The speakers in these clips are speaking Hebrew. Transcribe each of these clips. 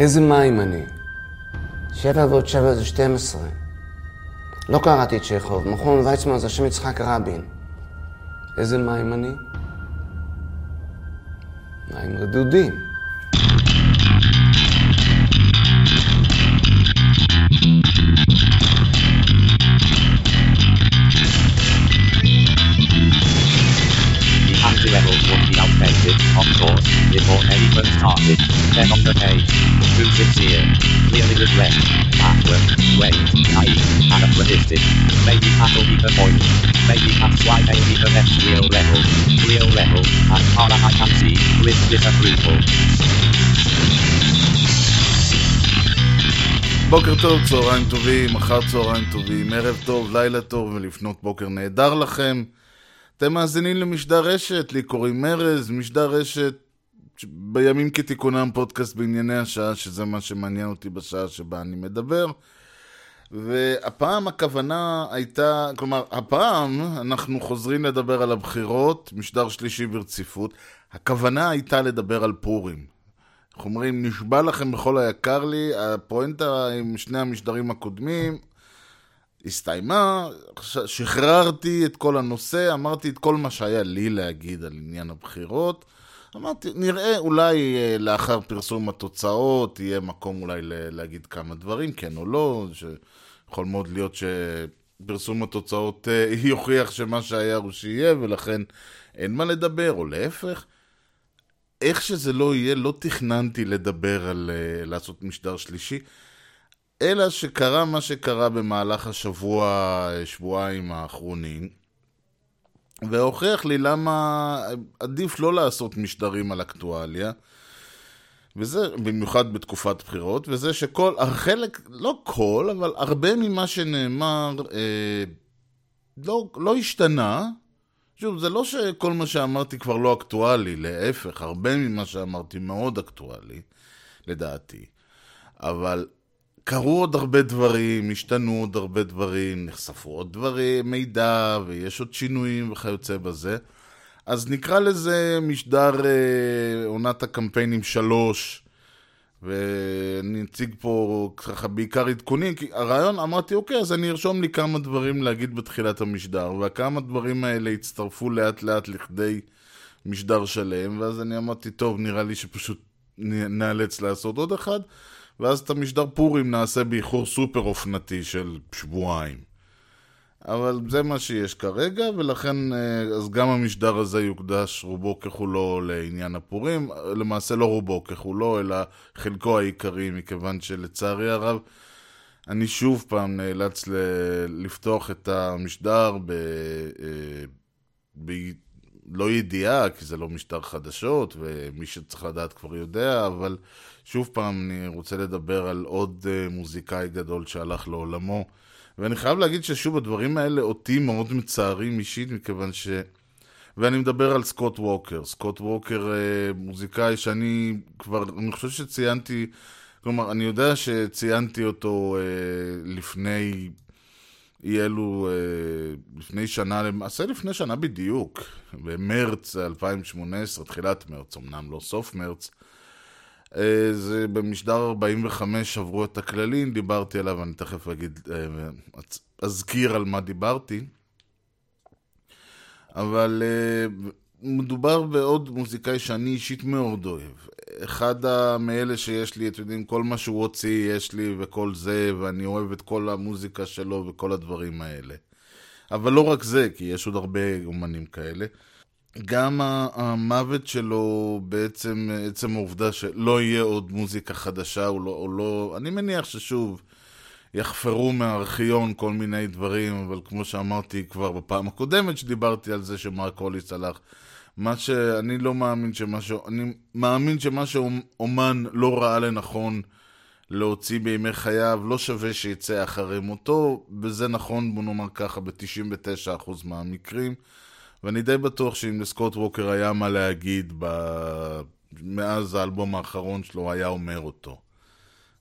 איזה מים אני? שבע ועוד שבע זה שתים עשרה. לא קראתי את צ'כוב, מכון ויצמן זה השם יצחק רבין. איזה מים אני? מים רדודים. Before anyone started. Then on the page, who's sincere, clearly regret, backward, wait, naive, anachronistic. Maybe that'll be the point. Maybe that's why they need the next real level. Real level, as far as I can see, with disapproval. בוקר טוב, צהריים טובים, אחר צהריים טובים, ערב טוב, לילה טוב ולפנות בוקר נהדר לכם. אתם מאזינים למשדר רשת, לי קוראים ארז, משדר רשת בימים כתיקונם פודקאסט בענייני השעה, שזה מה שמעניין אותי בשעה שבה אני מדבר. והפעם הכוונה הייתה, כלומר, הפעם אנחנו חוזרים לדבר על הבחירות, משדר שלישי ברציפות. הכוונה הייתה לדבר על פורים. איך אומרים, נשבע לכם בכל היקר לי, הפואנטה עם שני המשדרים הקודמים הסתיימה, שחררתי את כל הנושא, אמרתי את כל מה שהיה לי להגיד על עניין הבחירות. אמרתי, נראה אולי אה, לאחר פרסום התוצאות יהיה מקום אולי להגיד כמה דברים, כן או לא, שיכול מאוד להיות שפרסום התוצאות אה, יוכיח שמה שהיה הוא שיהיה, ולכן אין מה לדבר, או להפך. איך שזה לא יהיה, לא תכננתי לדבר על uh, לעשות משדר שלישי, אלא שקרה מה שקרה במהלך השבוע, שבועיים האחרונים, והוכיח לי למה עדיף לא לעשות משדרים על אקטואליה, וזה במיוחד בתקופת בחירות, וזה שכל, החלק, לא כל, אבל הרבה ממה שנאמר אה, לא, לא השתנה, שוב, זה לא שכל מה שאמרתי כבר לא אקטואלי, להפך, הרבה ממה שאמרתי מאוד אקטואלי, לדעתי. אבל קרו עוד הרבה דברים, השתנו עוד הרבה דברים, נחשפו עוד דברים, מידע, ויש עוד שינויים וכיוצא בזה. אז נקרא לזה משדר אה, עונת הקמפיינים שלוש, ואני אציג פה ככה בעיקר עדכונים, כי הרעיון, אמרתי, אוקיי, אז אני ארשום לי כמה דברים להגיד בתחילת המשדר, וכמה דברים האלה הצטרפו לאט לאט לכדי משדר שלם, ואז אני אמרתי, טוב, נראה לי שפשוט נאלץ לעשות עוד אחד, ואז את המשדר פורים נעשה באיחור סופר אופנתי של שבועיים. אבל זה מה שיש כרגע, ולכן אה, אז גם המשדר הזה יוקדש רובו ככולו לעניין הפורים, למעשה לא רובו ככולו, אלא חלקו העיקרי, מכיוון שלצערי הרב, אני שוב פעם נאלץ ל- לפתוח את המשדר ב... אה, ב... לא ידיעה, כי זה לא משטר חדשות, ומי שצריך לדעת כבר יודע, אבל שוב פעם אני רוצה לדבר על עוד אה, מוזיקאי גדול שהלך לעולמו. ואני חייב להגיד ששוב, הדברים האלה אותי מאוד מצערים אישית, מכיוון ש... ואני מדבר על סקוט ווקר. סקוט ווקר אה, מוזיקאי שאני כבר, אני חושב שציינתי, כלומר, אני יודע שציינתי אותו אה, לפני אי אלו, לפני שנה, למעשה לפני שנה בדיוק, במרץ 2018, תחילת מרץ, אמנם לא סוף מרץ. אה, זה במשדר 45 עברו את הכללים, דיברתי עליו, אני תכף אגיד, אה, אזכיר על מה דיברתי. אבל אה, מדובר בעוד מוזיקאי שאני אישית מאוד אוהב. אחד מאלה שיש לי, אתם יודעים, כל מה שהוא הוציא יש לי וכל זה, ואני אוהב את כל המוזיקה שלו וכל הדברים האלה. אבל לא רק זה, כי יש עוד הרבה אומנים כאלה. גם המוות שלו בעצם, עצם העובדה שלא יהיה עוד מוזיקה חדשה, או לא, או לא, אני מניח ששוב, יחפרו מהארכיון כל מיני דברים, אבל כמו שאמרתי כבר בפעם הקודמת שדיברתי על זה שמרק הוליס הלך, מה שאני לא מאמין שמה ש... אני מאמין שמה שאומן לא ראה לנכון להוציא בימי חייו, לא שווה שיצא אחרי מותו, וזה נכון, בוא נאמר ככה, ב-99% מהמקרים. ואני די בטוח שאם לסקוט ווקר היה מה להגיד ב... מאז האלבום האחרון שלו, היה אומר אותו.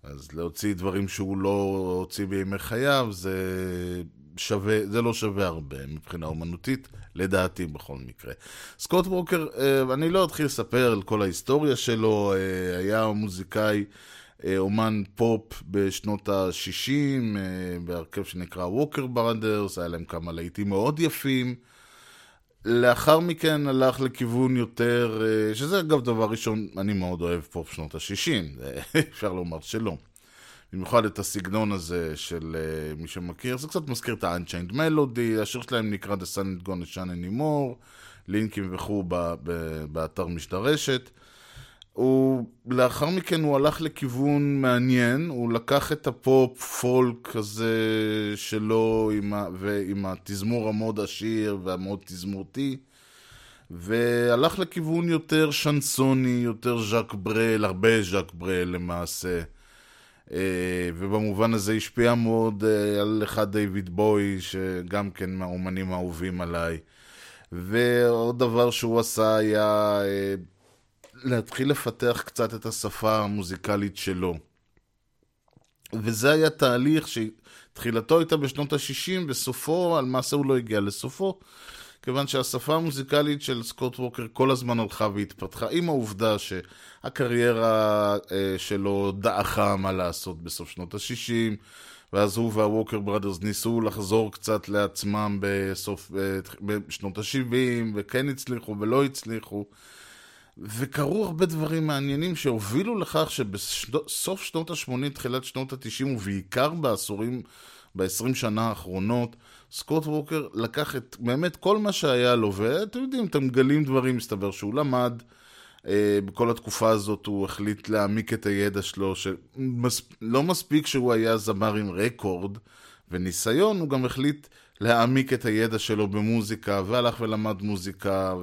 אז להוציא דברים שהוא לא הוציא בימי חייו, זה שווה, זה לא שווה הרבה מבחינה אומנותית, לדעתי בכל מקרה. סקוט ווקר, אה, אני לא אתחיל לספר על כל ההיסטוריה שלו, אה, היה מוזיקאי אה, אומן פופ בשנות ה-60, אה, בהרכב שנקרא ווקר ברדרס, היה להם כמה להיטים מאוד יפים. לאחר מכן הלך לכיוון יותר, אה, שזה אגב דבר ראשון, אני מאוד אוהב פופ שנות ה-60, אפשר לומר שלא. במיוחד את הסגנון הזה של uh, מי שמכיר, זה קצת מזכיר את ה-Unchained Melody, השיר שלהם נקרא The Sun Gonna Shine Anymore, לינקים וכו' באתר משדרשת. הוא, לאחר מכן הוא הלך לכיוון מעניין, הוא לקח את הפופ פולק הזה שלו עם ה, ועם התזמור המאוד עשיר והמאוד תזמורתי, והלך לכיוון יותר שנסוני, יותר ז'אק ברל, הרבה ז'אק ברל למעשה. אה, ובמובן הזה השפיע מאוד אה, על אחד דיוויד בוי, שגם כן מהאומנים האהובים עליי. ועוד דבר שהוא עשה היה אה, להתחיל לפתח קצת את השפה המוזיקלית שלו. וזה היה תהליך שתחילתו הייתה בשנות ה-60, וסופו, על מעשה הוא לא הגיע לסופו, כיוון שהשפה המוזיקלית של סקוט ווקר כל הזמן הלכה והתפתחה, עם העובדה שהקריירה אה, שלו דעכה מה לעשות בסוף שנות ה-60, ואז הוא והווקר בראדרס ניסו לחזור קצת לעצמם בסוף, אה, בשנות ה-70, וכן הצליחו ולא הצליחו. וקרו הרבה דברים מעניינים שהובילו לכך שבסוף שנות ה-80, תחילת שנות ה-90, ובעיקר בעשורים, ב-20 שנה האחרונות, סקוט ווקר לקח את באמת כל מה שהיה לו, ואתם יודעים, אתם מגלים דברים, מסתבר שהוא למד. אה, בכל התקופה הזאת הוא החליט להעמיק את הידע שלו, שלא מספיק שהוא היה זמר עם רקורד וניסיון, הוא גם החליט להעמיק את הידע שלו במוזיקה, והלך ולמד מוזיקה,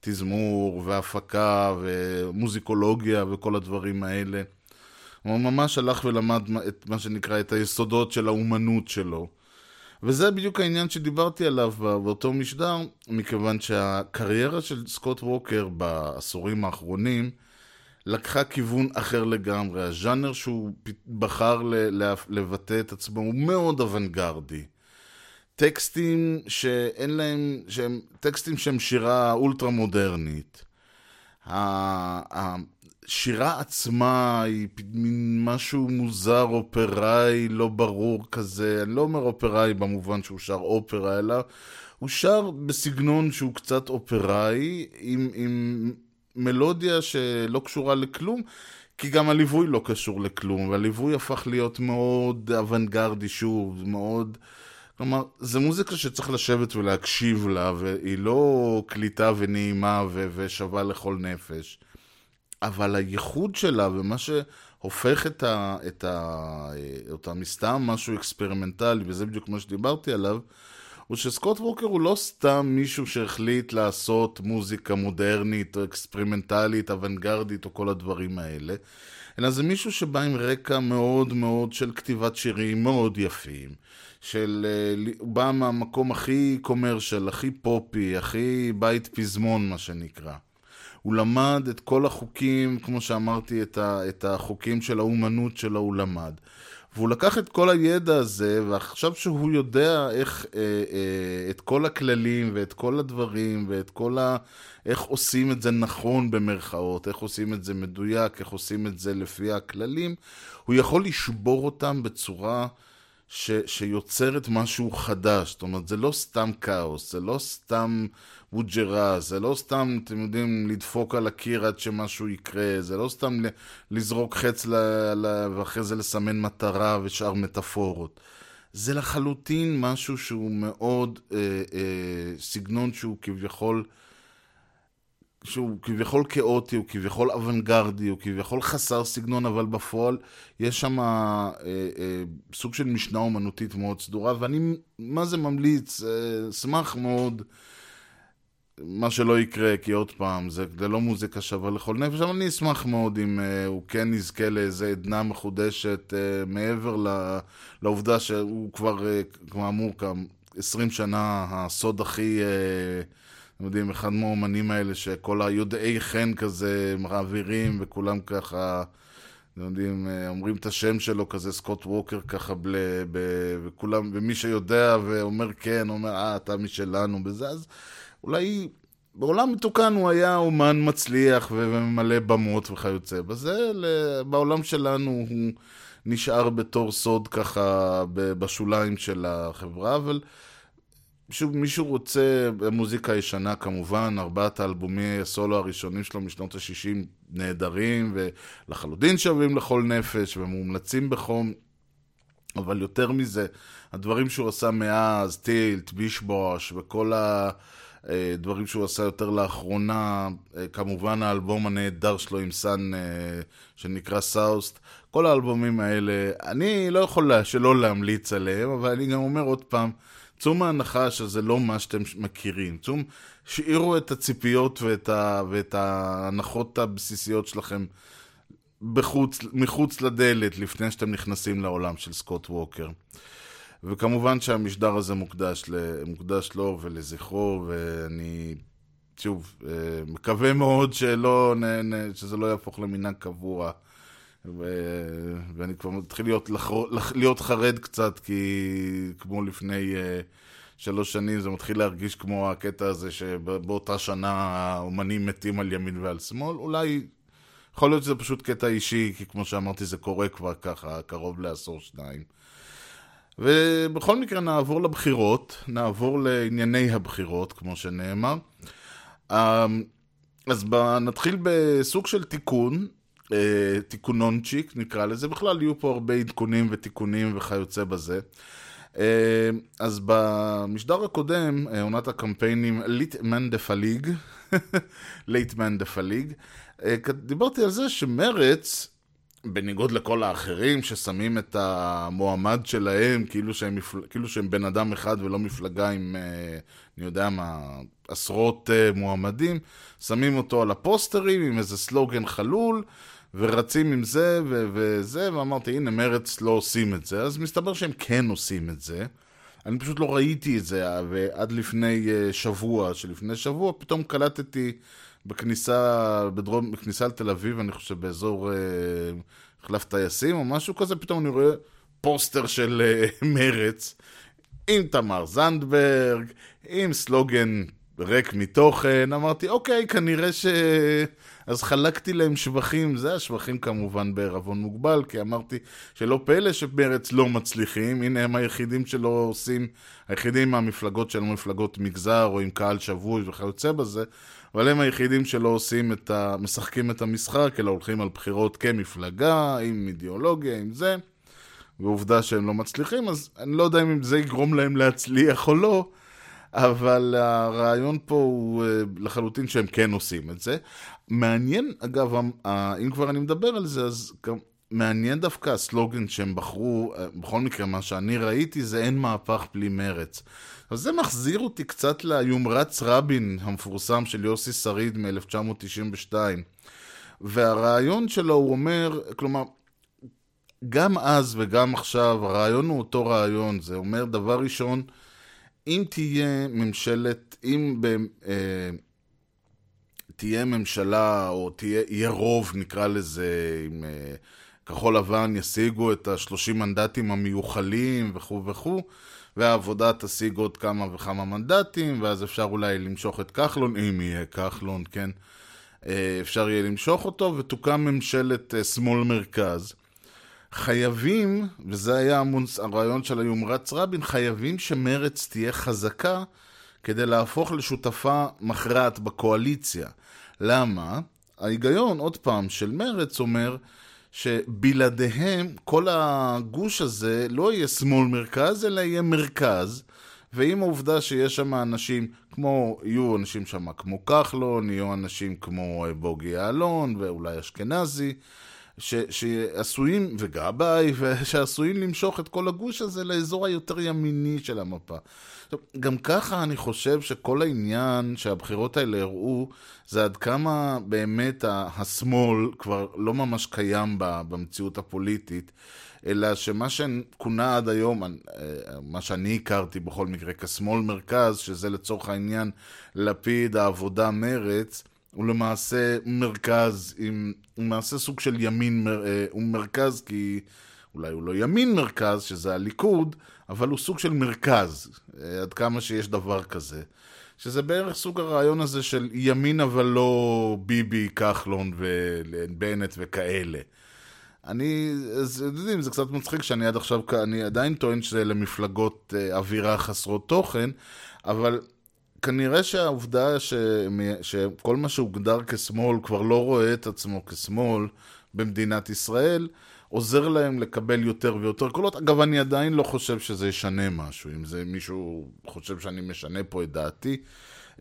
ותזמור, והפקה, ומוזיקולוגיה, וכל הדברים האלה. הוא ממש הלך ולמד את מה שנקרא, את היסודות של האומנות שלו. וזה בדיוק העניין שדיברתי עליו באותו משדר, מכיוון שהקריירה של סקוט ווקר בעשורים האחרונים לקחה כיוון אחר לגמרי. הז'אנר שהוא בחר לבטא את עצמו הוא מאוד אוונגרדי. טקסטים שאין להם, שהם טקסטים שהם שירה אולטרה מודרנית. השירה עצמה היא מין משהו מוזר, אופראי, לא ברור כזה. אני לא אומר אופראי במובן שהוא שר אופרה, אלא הוא שר בסגנון שהוא קצת אופראי, עם, עם מלודיה שלא קשורה לכלום. כי גם הליווי לא קשור לכלום, והליווי הפך להיות מאוד אוונגרדי שוב, מאוד... כלומר, זו מוזיקה שצריך לשבת ולהקשיב לה, והיא לא קליטה ונעימה ו- ושווה לכל נפש. אבל הייחוד שלה ומה שהופך את, ה- את ה- אותה מסתם משהו experimentalי, וזה בדיוק מה שדיברתי עליו, הוא שסקוט ווקר הוא לא סתם מישהו שהחליט לעשות מוזיקה מודרנית או אקספרימנטלית, אוונגרדית או כל הדברים האלה, אלא זה מישהו שבא עם רקע מאוד מאוד של כתיבת שירים מאוד יפים. של... אה, הוא בא מהמקום הכי commercial, הכי פופי, הכי בית פזמון, מה שנקרא. הוא למד את כל החוקים, כמו שאמרתי, את, ה, את החוקים של האומנות שלו הוא למד. והוא לקח את כל הידע הזה, ועכשיו שהוא יודע איך, אה, אה, את כל הכללים ואת כל הדברים ואת כל ה... איך עושים את זה נכון במרכאות, איך עושים את זה מדויק, איך עושים את זה לפי הכללים, הוא יכול לשבור אותם בצורה... ש, שיוצרת משהו חדש, זאת אומרת, זה לא סתם כאוס, זה לא סתם ווג'רה, זה לא סתם, אתם יודעים, לדפוק על הקיר עד שמשהו יקרה, זה לא סתם לזרוק חץ ל, ל, ואחרי זה לסמן מטרה ושאר מטאפורות. זה לחלוטין משהו שהוא מאוד, אה, אה, סגנון שהוא כביכול... שהוא כביכול כאוטי, הוא כביכול אוונגרדי, הוא כביכול חסר סגנון, אבל בפועל יש שם אה, אה, סוג של משנה אומנותית מאוד סדורה, ואני מה זה ממליץ, אה, אשמח אה, מאוד, מה שלא יקרה, כי עוד פעם, זה, זה לא מוזיקה שווה לכל נפש, אבל אני אשמח מאוד אם אה, הוא כן יזכה לאיזה עדנה מחודשת, אה, מעבר ל, לעובדה שהוא כבר, אה, כאמור, 20 שנה הסוד הכי... אה, אתם יודעים, אחד מהאומנים האלה שכל היודעי חן כזה מעבירים, וכולם ככה, אתם יודעים, אומרים את השם שלו כזה, סקוט ווקר ככה, בל, ב, וכולם, ומי שיודע ואומר כן, אומר, אה, אתה משלנו, בזה, אז אולי בעולם מתוקן הוא היה אומן מצליח וממלא במות וכיוצא. בזה, בעולם שלנו הוא נשאר בתור סוד ככה בשוליים של החברה, אבל שוב, מישהו רוצה, מוזיקה ישנה כמובן, ארבעת האלבומי הסולו הראשונים שלו משנות ה-60 נהדרים ולחלוטין שווים לכל נפש ומומלצים בחום, אבל יותר מזה, הדברים שהוא עשה מאז, Tilt, ביש בוש וכל הדברים שהוא עשה יותר לאחרונה, אה, כמובן האלבום הנהדר שלו עם סאן אה, שנקרא Soused, כל האלבומים האלה, אני לא יכול שלא להמליץ עליהם, אבל אני גם אומר עוד פעם, צאו מההנחה שזה לא מה שאתם מכירים. צאו, שאירו את הציפיות ואת, ה, ואת ההנחות הבסיסיות שלכם בחוץ, מחוץ לדלת לפני שאתם נכנסים לעולם של סקוט ווקר. וכמובן שהמשדר הזה מוקדש, מוקדש לו ולזכרו, ואני שוב, אה, מקווה מאוד שלא, שזה לא יהפוך למנהג קבוע. ו... ואני כבר מתחיל להיות, לחר... להיות חרד קצת, כי כמו לפני uh, שלוש שנים זה מתחיל להרגיש כמו הקטע הזה שבאותה שנה האומנים מתים על ימין ועל שמאל. אולי, יכול להיות שזה פשוט קטע אישי, כי כמו שאמרתי זה קורה כבר ככה, קרוב לעשור שניים. ובכל מקרה נעבור לבחירות, נעבור לענייני הבחירות, כמו שנאמר. אמ, אז נתחיל בסוג של תיקון. אה, תיקונונצ'יק נקרא לזה, בכלל יהיו פה הרבה עדכונים ותיקונים וכיוצא בזה. אה, אז במשדר הקודם, אה, עונת הקמפיינים ליטמן דה פליג, ליטמן דה פליג, דיברתי על זה שמרץ, בניגוד לכל האחרים ששמים את המועמד שלהם כאילו שהם, מפל... כאילו שהם בן אדם אחד ולא מפלגה עם, אני יודע מה, עשרות מועמדים, שמים אותו על הפוסטרים עם איזה סלוגן חלול, ורצים עם זה ו- וזה, ואמרתי, הנה, מרץ לא עושים את זה, אז מסתבר שהם כן עושים את זה. אני פשוט לא ראיתי את זה, ועד לפני אה, שבוע, שלפני שבוע, פתאום קלטתי בכניסה, בדרום, בכניסה לתל אביב, אני חושב באזור אה, טייסים או משהו כזה, פתאום אני רואה פוסטר של אה, מרץ, עם תמר זנדברג, עם סלוגן ריק מתוכן, אמרתי, אוקיי, כנראה ש... אז חלקתי להם שבחים, זה השבחים כמובן בערבון מוגבל, כי אמרתי שלא פלא שמרץ לא מצליחים, הנה הם היחידים שלא עושים, היחידים מהמפלגות שלנו מפלגות מגזר או עם קהל שבוי וכיוצא בזה, אבל הם היחידים שלא עושים את ה... משחקים את המשחק, אלא הולכים על בחירות כמפלגה, עם אידיאולוגיה, עם זה. ועובדה שהם לא מצליחים, אז אני לא יודע אם זה יגרום להם להצליח או לא, אבל הרעיון פה הוא אה, לחלוטין שהם כן עושים את זה. מעניין, אגב, אם כבר אני מדבר על זה, אז מעניין דווקא הסלוגן שהם בחרו, אה, בכל מקרה, מה שאני ראיתי זה אין מהפך בלי מרץ. אז זה מחזיר אותי קצת ליומרץ רבין המפורסם של יוסי שריד מ-1992. והרעיון שלו, הוא אומר, כלומר, גם אז וגם עכשיו, הרעיון הוא אותו רעיון. זה אומר, דבר ראשון, אם תהיה ממשלת, אם ב, אה, תהיה ממשלה, או תהיה, יהיה רוב, נקרא לזה, אם אה, כחול לבן ישיגו את השלושים מנדטים המיוחלים וכו' וכו', והעבודה תשיג עוד כמה וכמה מנדטים, ואז אפשר אולי למשוך את כחלון, אם יהיה כחלון, כן? אה, אפשר יהיה למשוך אותו, ותוקם ממשלת אה, שמאל מרכז. חייבים, וזה היה המונס, הרעיון של היומרץ רבין, חייבים שמרץ תהיה חזקה כדי להפוך לשותפה מכרעת בקואליציה. למה? ההיגיון, עוד פעם, של מרץ אומר שבלעדיהם כל הגוש הזה לא יהיה שמאל מרכז, אלא יהיה מרכז. ועם העובדה שיש שם אנשים כמו, יהיו אנשים שם כמו כחלון, יהיו אנשים כמו בוגי יעלון ואולי אשכנזי, ש, שעשויים, וגבאי, שעשויים למשוך את כל הגוש הזה לאזור היותר ימיני של המפה. גם ככה אני חושב שכל העניין שהבחירות האלה הראו, זה עד כמה באמת השמאל כבר לא ממש קיים במציאות הפוליטית, אלא שמה שכונה עד היום, אה, מה שאני הכרתי בכל מקרה כשמאל מרכז, שזה לצורך העניין לפיד, העבודה, מרץ, הוא למעשה מרכז, עם, הוא למעשה סוג של ימין, אה, הוא מרכז כי אולי הוא לא ימין מרכז, שזה הליכוד, אבל הוא סוג של מרכז, אה, עד כמה שיש דבר כזה. שזה בערך סוג הרעיון הזה של ימין אבל לא ביבי, כחלון ובנט וכאלה. אני, אתם יודעים, זה קצת מצחיק שאני עד עכשיו, אני עדיין טוען שזה למפלגות אה, אווירה חסרות תוכן, אבל כנראה שהעובדה ש, שכל מה שהוגדר כשמאל כבר לא רואה את עצמו כשמאל במדינת ישראל, עוזר להם לקבל יותר ויותר קולות. אגב, אני עדיין לא חושב שזה ישנה משהו. אם זה מישהו חושב שאני משנה פה את דעתי,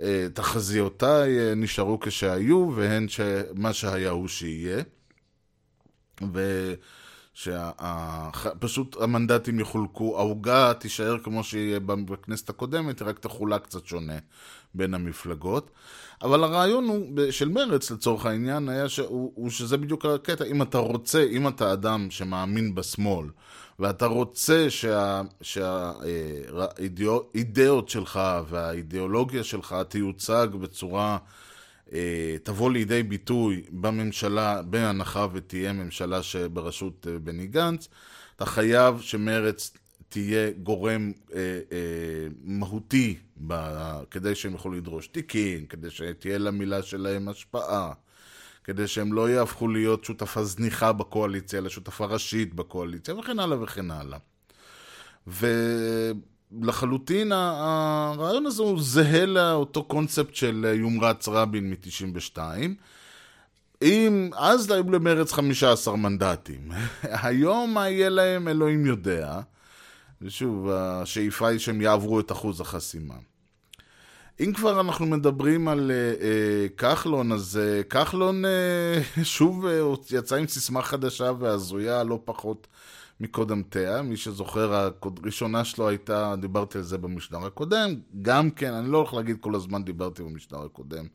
אה, תחזיותיי אה, נשארו כשהיו, והן שמה שהיה הוא שיהיה. ושפשוט המנדטים יחולקו, העוגה תישאר כמו שהיא בכנסת הקודמת, היא רק תחולק קצת שונה בין המפלגות. אבל הרעיון הוא, של מרץ לצורך העניין, היה שהוא, הוא שזה בדיוק הקטע, אם אתה רוצה, אם אתה אדם שמאמין בשמאל, ואתה רוצה שהאידאות שה, שלך והאידיאולוגיה שלך תיוצג בצורה, אה, תבוא לידי ביטוי בממשלה, בהנחה ותהיה ממשלה שבראשות אה, בני גנץ, אתה חייב שמרץ תהיה גורם אה, אה, מהותי ב, כדי שהם יוכלו לדרוש תיקים, כדי שתהיה למילה שלהם השפעה, כדי שהם לא יהפכו להיות שותפה זניחה בקואליציה, אלא שותפה ראשית בקואליציה, וכן הלאה וכן הלאה. ולחלוטין הרעיון הזה הוא זהה לאותו קונספט של יומרץ רבין מ-92. אם אז היו למרץ 15 מנדטים, היום מה יהיה להם אלוהים יודע. ושוב, השאיפה היא שהם יעברו את אחוז החסימה. אם כבר אנחנו מדברים על uh, uh, כחלון, אז uh, כחלון uh, שוב uh, יצא עם סיסמה חדשה והזויה לא פחות מקודמתיה. מי שזוכר, הראשונה שלו הייתה, דיברתי על זה במשדר הקודם, גם כן, אני לא הולך להגיד כל הזמן דיברתי במשדר הקודם,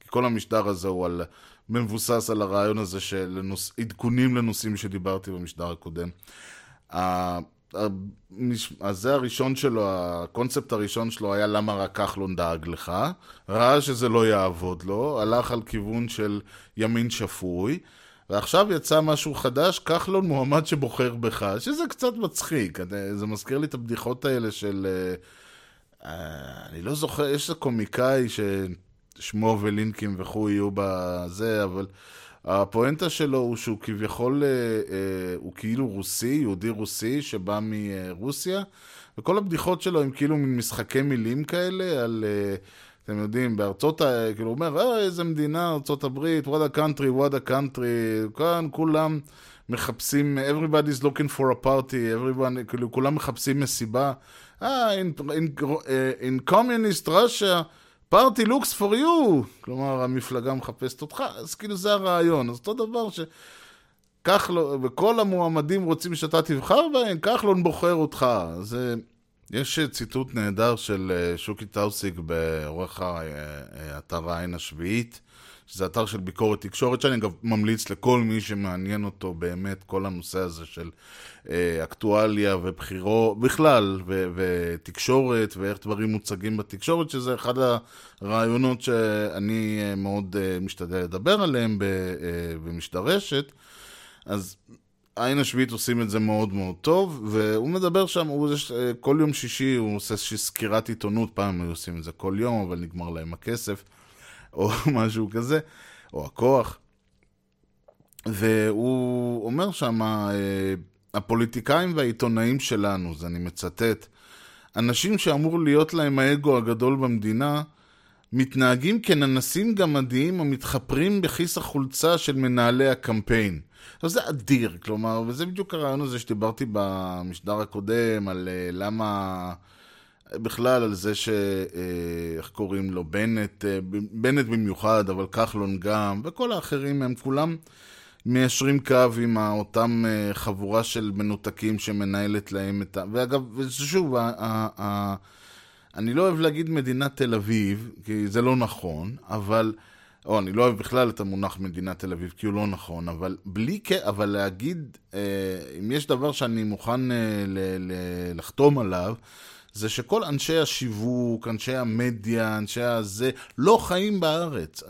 כי כל המשדר הזה הוא על, מבוסס על הרעיון הזה של עדכונים לנושאים שדיברתי במשדר הקודם. אז זה הראשון שלו, הקונספט הראשון שלו היה למה רק כחלון דאג לך, ראה שזה לא יעבוד לו, הלך על כיוון של ימין שפוי, ועכשיו יצא משהו חדש, כחלון מועמד שבוחר בך, שזה קצת מצחיק, זה מזכיר לי את הבדיחות האלה של... אה, אה, אני לא זוכר, יש איזה קומיקאי ששמו ולינקים וכו' יהיו בזה, אבל... הפואנטה שלו הוא שהוא כביכול, אה, הוא כאילו רוסי, יהודי רוסי שבא מרוסיה, וכל הבדיחות שלו הם כאילו משחקי מילים כאלה על... אה, אתם יודעים, בארצות, ה... כאילו, הוא אומר, אה, איזה מדינה, ארצות הברית, what a country, what a country, כאן כולם מחפשים, everybody's looking for a party, everyone, כאילו, כולם מחפשים מסיבה. אה, in, in, in communist Russia, פארטי לוקס פור יו, כלומר המפלגה מחפשת אותך, אז כאילו זה הרעיון, אז אותו דבר ש... כחלון, וכל המועמדים רוצים שאתה תבחר בהם, כחלון בוחר אותך. זה, יש ציטוט נהדר של אה, שוקי טאוסיק בעורך האתר העין השביעית, שזה אתר של ביקורת תקשורת, שאני אגב ממליץ לכל מי שמעניין אותו באמת כל הנושא הזה של אה, אקטואליה ובחירות, בכלל, ו- ותקשורת, ואיך דברים מוצגים בתקשורת, שזה אחד הרעיונות שאני אה, מאוד אה, משתדל לדבר עליהם אה, במשדרשת. אז עין השביעית עושים את זה מאוד מאוד טוב, והוא מדבר שם, הוא, אה, כל יום שישי הוא עושה סקירת עיתונות, פעם היו עושים את זה כל יום, אבל נגמר להם הכסף. או משהו כזה, או הכוח. והוא אומר שם, אה, הפוליטיקאים והעיתונאים שלנו, זה אני מצטט, אנשים שאמור להיות להם האגו הגדול במדינה, מתנהגים כננסים גמדיים המתחפרים בכיס החולצה של מנהלי הקמפיין. עכשיו זה אדיר, כלומר, וזה בדיוק הרעיון הזה שדיברתי במשדר הקודם, על uh, למה... בכלל על זה ש... אה, איך קוראים לו? בנט, אה, בנט במיוחד, אבל כחלון גם, וכל האחרים הם כולם מיישרים קו עם אותם אה, חבורה של מנותקים שמנהלת להם את ה... ואגב, שוב, ה... ה... ה... אני לא אוהב להגיד מדינת תל אביב, כי זה לא נכון, אבל... או, אני לא אוהב בכלל את המונח מדינת תל אביב, כי הוא לא נכון, אבל בלי כ... אבל להגיד, אם יש דבר שאני מוכן ל... ל... לחתום עליו, זה שכל אנשי השיווק, אנשי המדיה, אנשי הזה, לא חיים בארץ.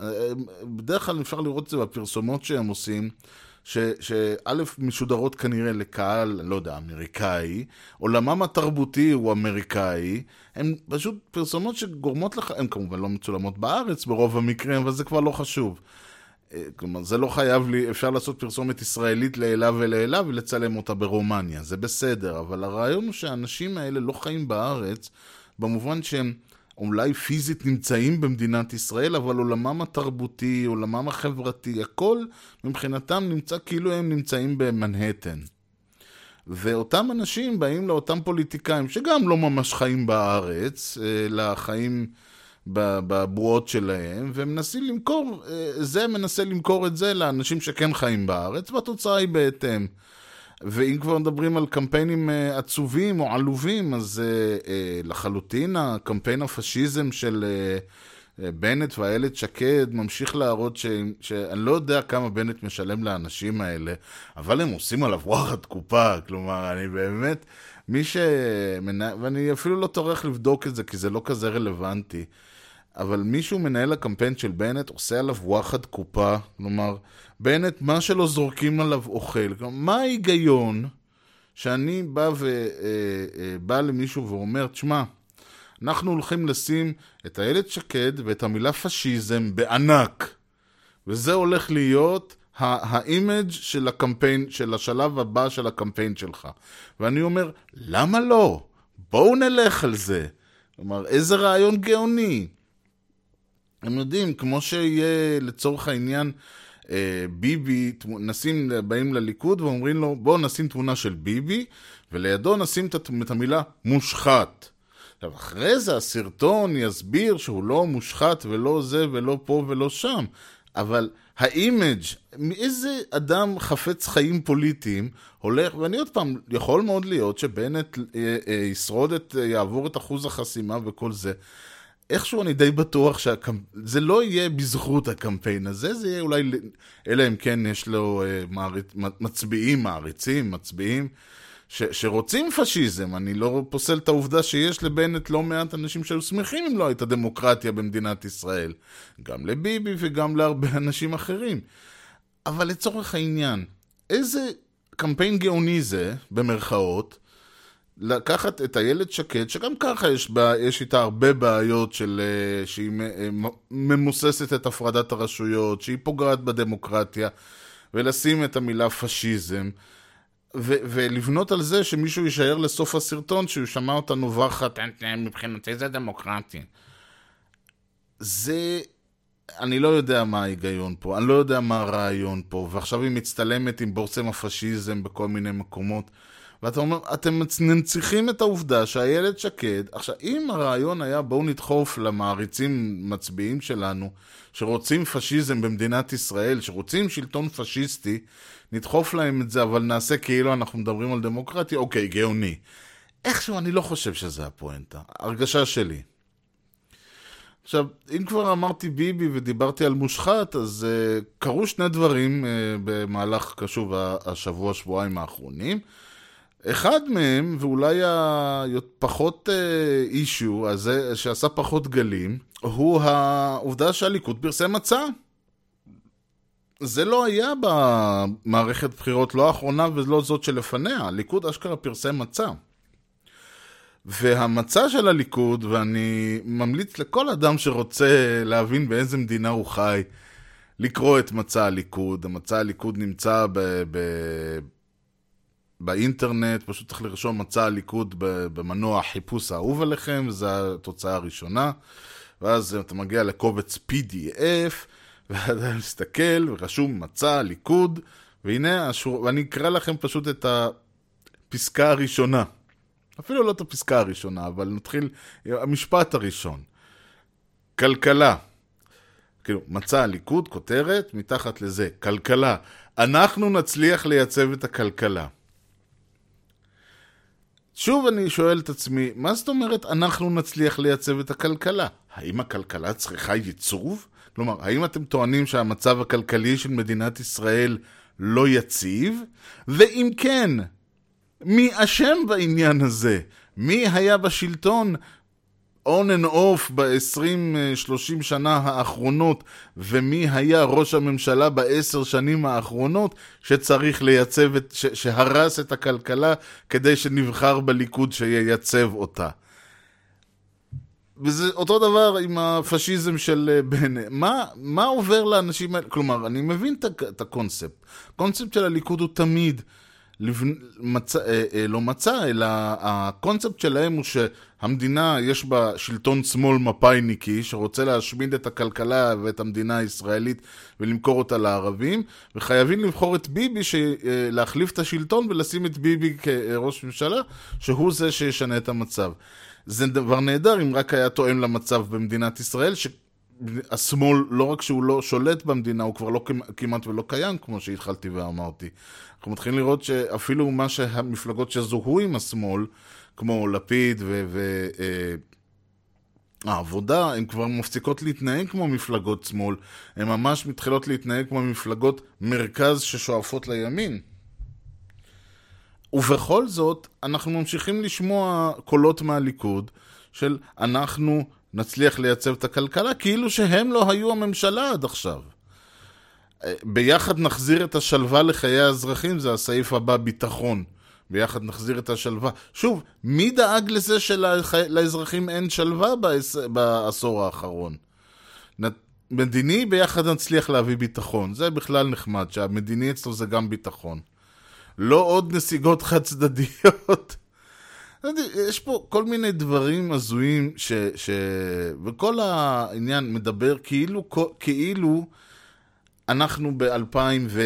בדרך כלל אפשר לראות את זה בפרסומות שהם עושים, שא', משודרות כנראה לקהל, לא יודע, אמריקאי, עולמם התרבותי הוא אמריקאי, הן פשוט פרסומות שגורמות לך, הן כמובן לא מצולמות בארץ ברוב המקרים, אבל זה כבר לא חשוב. אה, כלומר, זה לא חייב לי, אפשר לעשות פרסומת ישראלית לאלה ולאלה ולצלם אותה ברומניה, זה בסדר, אבל הרעיון הוא שהאנשים האלה לא חיים בארץ, במובן שהם אולי פיזית נמצאים במדינת ישראל, אבל עולמם התרבותי, עולמם החברתי, הכל מבחינתם נמצא כאילו הם נמצאים במנהטן. ואותם אנשים באים לאותם פוליטיקאים שגם לא ממש חיים בארץ, אלא חיים בבועות שלהם, ומנסים למכור, זה מנסה למכור את זה לאנשים שכן חיים בארץ, והתוצאה היא בהתאם. ואם כבר מדברים על קמפיינים uh, עצובים או עלובים, אז uh, uh, לחלוטין הקמפיין הפשיזם של uh, uh, בנט ואיילת שקד ממשיך להראות ש... שאני לא יודע כמה בנט משלם לאנשים האלה, אבל הם עושים עליו וואחד קופה, כלומר, אני באמת, מי שמנ... ואני אפילו לא טורח לבדוק את זה, כי זה לא כזה רלוונטי. אבל מישהו מנהל הקמפיין של בנט עושה עליו וואחד קופה, כלומר, בנט, מה שלא זורקים עליו אוכל. מה ההיגיון שאני בא, ו, אה, אה, בא למישהו ואומר, תשמע, אנחנו הולכים לשים את איילת שקד ואת המילה פשיזם בענק, וזה הולך להיות ה image של הקמפיין, של השלב הבא של הקמפיין שלך. ואני אומר, למה לא? בואו נלך על זה. כלומר, איזה רעיון גאוני. הם יודעים, כמו שיהיה לצורך העניין ביבי, נשים, באים לליכוד ואומרים לו, בואו נשים תמונה של ביבי, ולידו נשים את המילה מושחת. עכשיו, אחרי זה הסרטון יסביר שהוא לא מושחת ולא זה ולא פה ולא שם, אבל ה image, מאיזה אדם חפץ חיים פוליטיים הולך, ואני עוד פעם, יכול מאוד להיות שבנט אה, אה, ישרוד את, יעבור את אחוז החסימה וכל זה, איכשהו אני די בטוח שזה לא יהיה בזכות הקמפיין הזה, זה יהיה אולי, אלא אם כן יש לו uh, מעריצ, מצביעים, מעריצים, מצביעים, ש, שרוצים פשיזם. אני לא פוסל את העובדה שיש לבנט לא מעט אנשים שהיו שמחים אם לא הייתה דמוקרטיה במדינת ישראל. גם לביבי וגם להרבה אנשים אחרים. אבל לצורך העניין, איזה קמפיין גאוני זה, במרכאות, לקחת את איילת שקד, שגם ככה יש, בה, יש איתה הרבה בעיות של, אה, שהיא אה, ממוססת את הפרדת הרשויות, שהיא פוגעת בדמוקרטיה, ולשים את המילה פשיזם, ו- ולבנות על זה שמישהו יישאר לסוף הסרטון, שהוא שמע אותה נובחת, מבחינתי זה דמוקרטי. זה... אני לא יודע מה ההיגיון פה, אני לא יודע מה הרעיון פה, ועכשיו היא מצטלמת עם בורסם הפשיזם בכל מיני מקומות. ואתה אומר, אתם מנציחים את העובדה שהילד שקד, עכשיו, אם הרעיון היה בואו נדחוף למעריצים מצביעים שלנו, שרוצים פשיזם במדינת ישראל, שרוצים שלטון פשיסטי, נדחוף להם את זה, אבל נעשה כאילו אנחנו מדברים על דמוקרטיה, אוקיי, גאוני. איכשהו אני לא חושב שזה הפואנטה, הרגשה שלי. עכשיו, אם כבר אמרתי ביבי ודיברתי על מושחת, אז uh, קרו שני דברים uh, במהלך, קשוב, השבוע, שבועיים האחרונים. אחד מהם, ואולי הפחות אישיו, uh, הזה, שעשה פחות גלים, הוא העובדה שהליכוד פרסם מצע. זה לא היה במערכת בחירות, לא האחרונה ולא זאת שלפניה. הליכוד אשכרה פרסם מצע. והמצע של הליכוד, ואני ממליץ לכל אדם שרוצה להבין באיזה מדינה הוא חי, לקרוא את מצע הליכוד. המצע הליכוד נמצא ב... ב באינטרנט, פשוט צריך לרשום מצע הליכוד במנוע החיפוש האהוב עליכם, וזו התוצאה הראשונה. ואז אתה מגיע לקובץ PDF, ואתה מסתכל, ורשום מצע הליכוד, והנה, השור... ואני אקרא לכם פשוט את הפסקה הראשונה. אפילו לא את הפסקה הראשונה, אבל נתחיל, המשפט הראשון. כלכלה. כאילו, מצע הליכוד, כותרת, מתחת לזה, כלכלה. אנחנו נצליח לייצב את הכלכלה. שוב אני שואל את עצמי, מה זאת אומרת אנחנו נצליח לייצב את הכלכלה? האם הכלכלה צריכה ייצוב? כלומר, האם אתם טוענים שהמצב הכלכלי של מדינת ישראל לא יציב? ואם כן, מי אשם בעניין הזה? מי היה בשלטון on and off ב-20-30 שנה האחרונות, ומי היה ראש הממשלה בעשר שנים האחרונות, שצריך לייצב, את, ש, שהרס את הכלכלה כדי שנבחר בליכוד שייצב אותה. וזה אותו דבר עם הפשיזם של אה, בנט. מה, מה עובר לאנשים האלה? כלומר, אני מבין את הקונספט. הקונספט של הליכוד הוא תמיד, מצא, אה, אה, לא מצא, אלא הקונספט שלהם הוא שהמדינה, יש בה שלטון שמאל מפאיניקי, שרוצה להשמיד את הכלכלה ואת המדינה הישראלית ולמכור אותה לערבים, וחייבים לבחור את ביבי, ש... אה, להחליף את השלטון ולשים את ביבי כראש ממשלה, שהוא זה שישנה את המצב. זה דבר נהדר אם רק היה תואם למצב במדינת ישראל, שהשמאל, לא רק שהוא לא שולט במדינה, הוא כבר לא כמעט ולא קיים, כמו שהתחלתי ואמרתי. אנחנו מתחילים לראות שאפילו מה שהמפלגות שזוהו עם השמאל, כמו לפיד והעבודה, אה, הן כבר מפסיקות להתנהג כמו מפלגות שמאל, הן ממש מתחילות להתנהג כמו מפלגות מרכז ששואפות לימין. ובכל זאת, אנחנו ממשיכים לשמוע קולות מהליכוד של אנחנו נצליח לייצב את הכלכלה, כאילו שהם לא היו הממשלה עד עכשיו. אה, ביחד נחזיר את השלווה לחיי האזרחים, זה הסעיף הבא, ביטחון. ביחד נחזיר את השלווה. שוב, מי דאג לזה שלאזרחים אין שלווה בעשור האחרון? מדיני, ביחד נצליח להביא ביטחון. זה בכלל נחמד, שהמדיני אצלו זה גם ביטחון. לא עוד נסיגות חד צדדיות. יש פה כל מיני דברים הזויים ש... ש... וכל העניין מדבר כאילו, כאילו אנחנו ב-2000 ו...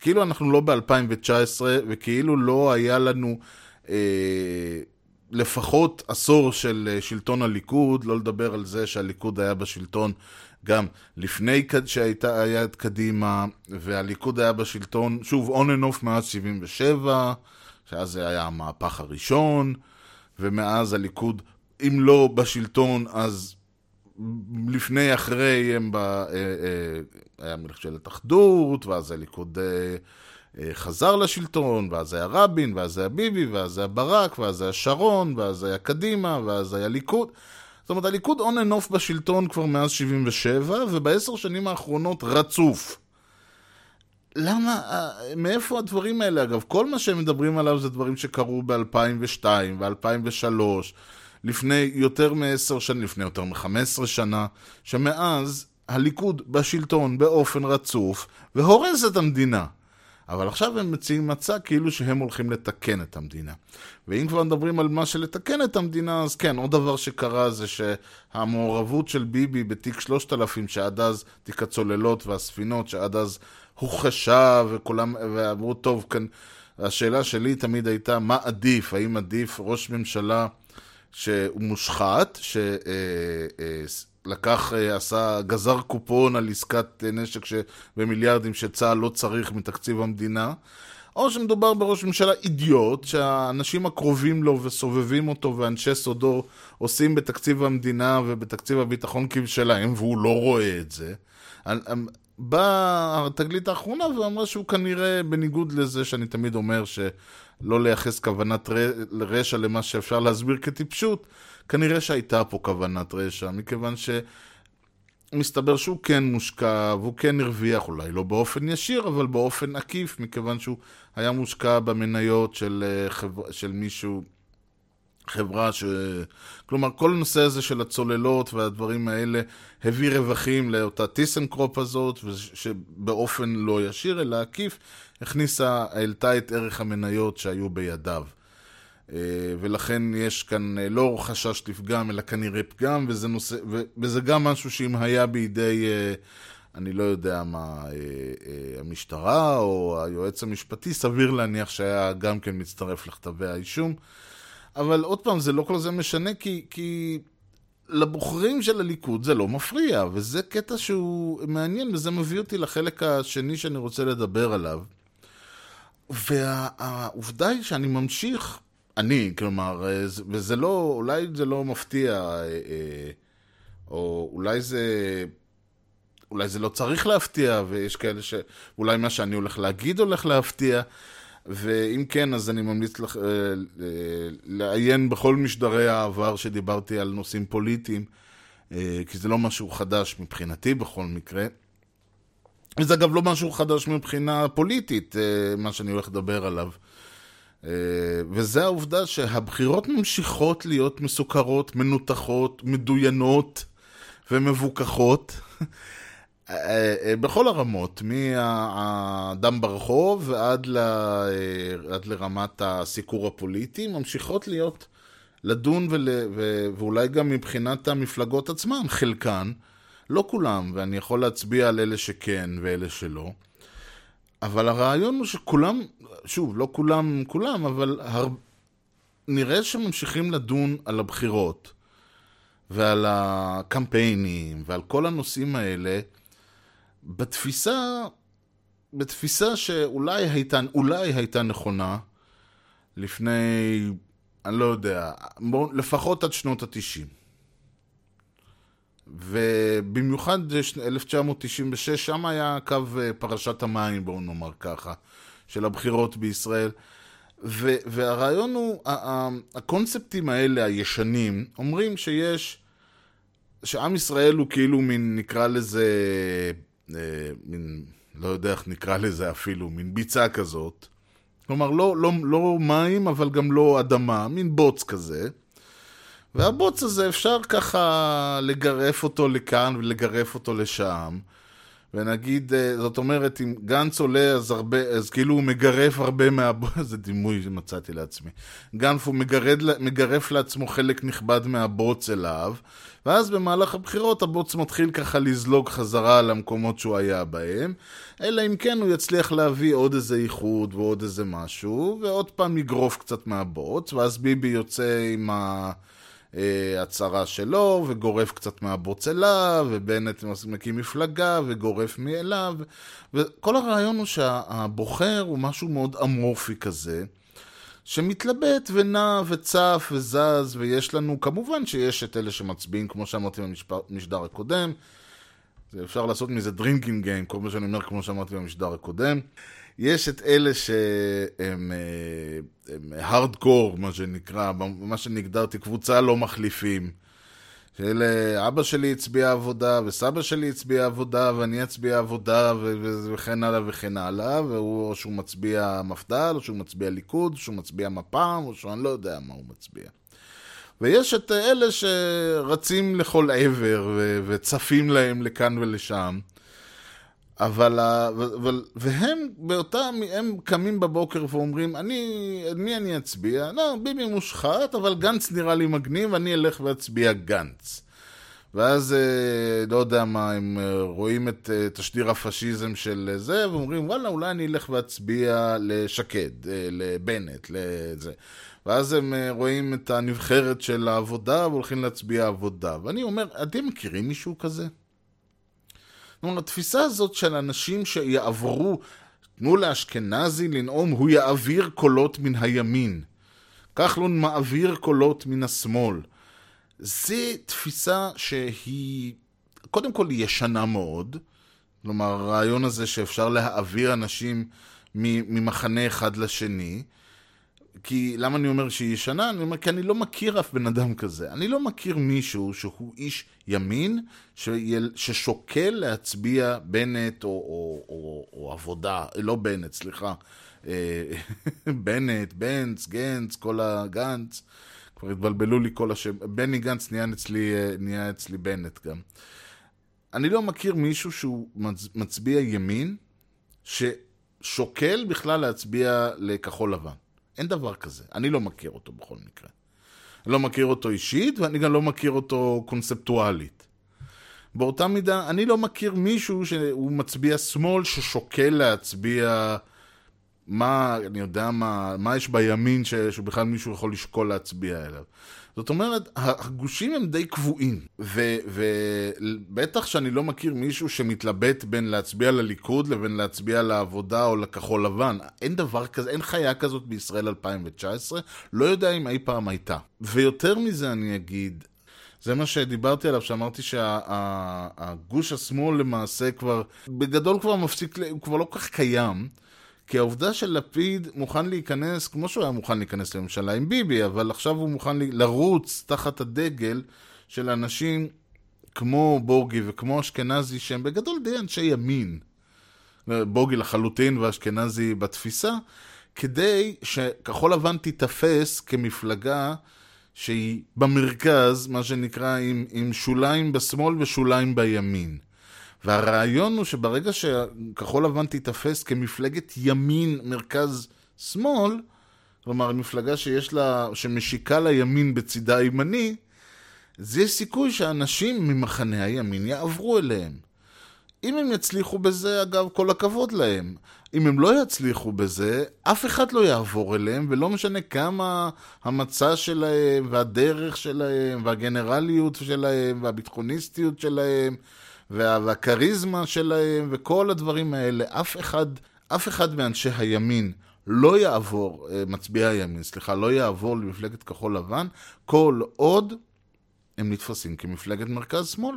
כאילו אנחנו לא ב-2019 וכאילו לא היה לנו אה, לפחות עשור של אה, שלטון הליכוד, לא לדבר על זה שהליכוד היה בשלטון גם לפני שהיה את קדימה, והליכוד היה בשלטון, שוב, on and off מאז 77, שאז זה היה המהפך הראשון, ומאז הליכוד, אם לא בשלטון, אז לפני, אחרי, הם ב... אה, אה, היה מלכשלת אחדות, ואז הליכוד אה, חזר לשלטון, ואז היה רבין, ואז היה ביבי, ואז היה ברק, ואז היה שרון, ואז היה קדימה, ואז היה ליכוד. זאת אומרת, הליכוד און אנ אוף בשלטון כבר מאז 77, ובעשר שנים האחרונות רצוף. למה, אה, מאיפה הדברים האלה? אגב, כל מה שהם מדברים עליו זה דברים שקרו ב-2002 ו-2003, לפני יותר מ-10 שנים, לפני יותר מ-15 שנה, שמאז הליכוד בשלטון באופן רצוף והורס את המדינה. אבל עכשיו הם מציעים מצע כאילו שהם הולכים לתקן את המדינה. ואם כבר מדברים על מה שלתקן את המדינה, אז כן, עוד דבר שקרה זה שהמעורבות של ביבי בתיק 3000, שעד אז, תיק הצוללות והספינות, שעד אז הוכחשה וכולם, ואמרו, טוב, כאן, השאלה שלי תמיד הייתה, מה עדיף? האם עדיף ראש ממשלה שהוא מושחת, ש... אה, אה, אה, עשה, גזר קופון על עסקת נשק ש... במיליארדים שצה"ל לא צריך מתקציב המדינה, או שמדובר בראש ממשלה אידיוט, שהאנשים הקרובים לו וסובבים אותו ואנשי סודו עושים בתקציב המדינה ובתקציב הביטחון כבשלהם, והוא לא רואה את זה. באה התגלית האחרונה ואמרה שהוא כנראה, בניגוד לזה שאני תמיד אומר שלא לייחס כוונת רשע למה שאפשר להסביר כטיפשות, כנראה שהייתה פה כוונת רשע, מכיוון שמסתבר שהוא כן מושקע, והוא כן הרוויח, אולי לא באופן ישיר, אבל באופן עקיף, מכיוון שהוא היה מושקע במניות של, אה, חבר... של מישהו, חברה ש... כלומר, כל הנושא הזה של הצוללות והדברים האלה הביא רווחים לאותה טיסנקרופ הזאת, שבאופן לא ישיר, אלא עקיף, הכניסה, העלתה את ערך המניות שהיו בידיו. אה, ולכן יש כאן אה, לא חשש לפגם, אלא כנראה פגם, וזה, נושא, וזה גם משהו שאם היה בידי, אה, אני לא יודע מה, המשטרה או היועץ המשפטי, סביר להניח שהיה גם כן מצטרף לכתבי האישום. אבל עוד פעם, זה לא כל זה משנה, כי, כי לבוחרים של הליכוד זה לא מפריע, וזה קטע שהוא מעניין, וזה מביא אותי לחלק השני שאני רוצה לדבר עליו. והעובדה היא שאני ממשיך אני, כלומר, אה, וזה לא, אולי זה לא מפתיע, אה, אה, או אולי זה, אולי זה לא צריך להפתיע, ויש כאלה שאולי מה שאני הולך להגיד הולך להפתיע. ואם כן, אז אני ממליץ לך אה, אה, לעיין בכל משדרי העבר שדיברתי על נושאים פוליטיים, אה, כי זה לא משהו חדש מבחינתי בכל מקרה. וזה אגב לא משהו חדש מבחינה פוליטית, מה שאני הולך לדבר עליו. וזה העובדה שהבחירות ממשיכות להיות מסוכרות, מנותחות, מדוינות ומבוכחות. אה, אה, בכל הרמות, מהאדם ברחוב ועד ל... אה, עד לרמת הסיקור הפוליטי, ממשיכות להיות לדון ול... ו... ואולי גם מבחינת המפלגות עצמן, חלקן, לא כולם, ואני יכול להצביע על אלה שכן ואלה שלא, אבל הרעיון הוא שכולם, שוב, לא כולם כולם, אבל הר... נראה שממשיכים לדון על הבחירות ועל הקמפיינים ועל כל הנושאים האלה, בתפיסה, בתפיסה שאולי הייתה, אולי הייתה נכונה לפני, אני לא יודע, לפחות עד שנות התשעים. ובמיוחד 1996, שם היה קו אה, פרשת המים, בואו נאמר ככה, של הבחירות בישראל. ו- והרעיון הוא, הקונספטים האלה, הישנים, אומרים שיש, שעם ישראל הוא כאילו מין, נקרא לזה, מין, לא יודע איך נקרא לזה אפילו, מין ביצה כזאת. כלומר, לא, לא, לא מים, אבל גם לא אדמה, מין בוץ כזה. והבוץ הזה אפשר ככה לגרף אותו לכאן ולגרף אותו לשם. ונגיד, אה, זאת אומרת, אם גנץ עולה, אז הרבה, אז כאילו הוא מגרף הרבה מהבוץ, זה דימוי שמצאתי לעצמי. גנץ הוא מגרד, מגרף לעצמו חלק נכבד מהבוץ אליו, ואז במהלך הבחירות הבוץ מתחיל ככה לזלוג חזרה למקומות שהוא היה בהם, אלא אם כן הוא יצליח להביא עוד איזה איחוד ועוד איזה משהו, ועוד פעם יגרוף קצת מהבוץ, ואז ביבי יוצא עם ה... הצהרה שלו, וגורף קצת מהבוץ אליו, ובנט מקים מפלגה, וגורף מאליו. וכל הרעיון הוא שהבוחר הוא משהו מאוד אמורפי כזה, שמתלבט ונע וצף וזז, ויש לנו, כמובן שיש את אלה שמצביעים, כמו שאמרתי במשדר הקודם, אפשר לעשות מזה drinking game, כל מה שאני אומר, כמו שאמרתי במשדר הקודם. יש את אלה שהם הארדקור, מה שנקרא, מה שהגדרתי, קבוצה לא מחליפים. שאלה, אבא שלי הצביע עבודה, וסבא שלי הצביע עבודה, ואני אצביע עבודה, וכן הלאה וכן הלאה, והוא, או שהוא מצביע מפד"ל, או שהוא מצביע ליכוד, או שהוא מצביע מפ"ם, או שהוא, אני לא יודע מה הוא מצביע. ויש את אלה שרצים לכל עבר, וצפים להם לכאן ולשם. אבל, אבל, והם באותם, הם קמים בבוקר ואומרים, אני, מי אני אצביע? לא, ביבי מושחת, אבל גנץ נראה לי מגניב, אני אלך ואצביע גנץ. ואז, אה, לא יודע מה, הם אה, רואים את אה, תשדיר הפשיזם של זה, ואומרים, וואלה, אולי אני אלך ואצביע לשקד, לבנט, לזה. ואז הם רואים את הנבחרת של העבודה והולכים להצביע עבודה. ואני אומר, אתם מכירים מישהו כזה? כלומר, התפיסה הזאת של אנשים שיעברו, תנו לאשכנזי לנאום, הוא יעביר קולות מן הימין. כחלון מעביר קולות מן השמאל. זו תפיסה שהיא, קודם כל היא ישנה מאוד. כלומר, הרעיון הזה שאפשר להעביר אנשים ממחנה אחד לשני. כי למה אני אומר שהיא ישנה? אני אומר כי אני לא מכיר אף בן אדם כזה. אני לא מכיר מישהו שהוא איש ימין שיל, ששוקל להצביע בנט או, או, או, או עבודה, לא בנט, סליחה. אה, בנט, בנץ, גנץ, כל הגנץ. כבר התבלבלו לי כל השם. בני גנץ נהיה אצלי, אה, נהיה אצלי בנט גם. אני לא מכיר מישהו שהוא מצביע ימין ששוקל בכלל להצביע לכחול לבן. אין דבר כזה. אני לא מכיר אותו בכל מקרה. אני לא מכיר אותו אישית, ואני גם לא מכיר אותו קונספטואלית. באותה מידה, אני לא מכיר מישהו שהוא מצביע שמאל ששוקל להצביע מה, אני יודע מה, מה יש בימין ש, שבכלל מישהו יכול לשקול להצביע אליו. זאת אומרת, הגושים הם די קבועים, ובטח שאני לא מכיר מישהו שמתלבט בין להצביע לליכוד לבין להצביע לעבודה או לכחול לבן. אין דבר כזה, אין חיה כזאת בישראל 2019, לא יודע אם אי פעם הייתה. ויותר מזה אני אגיד, זה מה שדיברתי עליו, שאמרתי שהגוש שה, השמאל למעשה כבר, בגדול כבר מפסיק, הוא כבר לא כל כך קיים. כי העובדה שלפיד מוכן להיכנס, כמו שהוא היה מוכן להיכנס לממשלה עם ביבי, אבל עכשיו הוא מוכן לרוץ תחת הדגל של אנשים כמו בורגי וכמו אשכנזי, שהם בגדול די אנשי ימין. בוגי לחלוטין ואשכנזי בתפיסה, כדי שכחול לבן תיתפס כמפלגה שהיא במרכז, מה שנקרא, עם, עם שוליים בשמאל ושוליים בימין. והרעיון הוא שברגע שכחול לבן תיתפס כמפלגת ימין, מרכז, שמאל, כלומר מפלגה שיש לה, שמשיקה לימין בצידה הימני, אז יש סיכוי שאנשים ממחנה הימין יעברו אליהם. אם הם יצליחו בזה, אגב, כל הכבוד להם. אם הם לא יצליחו בזה, אף אחד לא יעבור אליהם, ולא משנה כמה המצע שלהם, והדרך שלהם, והגנרליות שלהם, והביטחוניסטיות שלהם, וה- והכריזמה שלהם, וכל הדברים האלה, אף אחד, אף אחד מאנשי הימין לא יעבור, אה, מצביעי הימין, סליחה, לא יעבור למפלגת כחול לבן, כל עוד הם נתפסים כמפלגת מרכז-שמאל.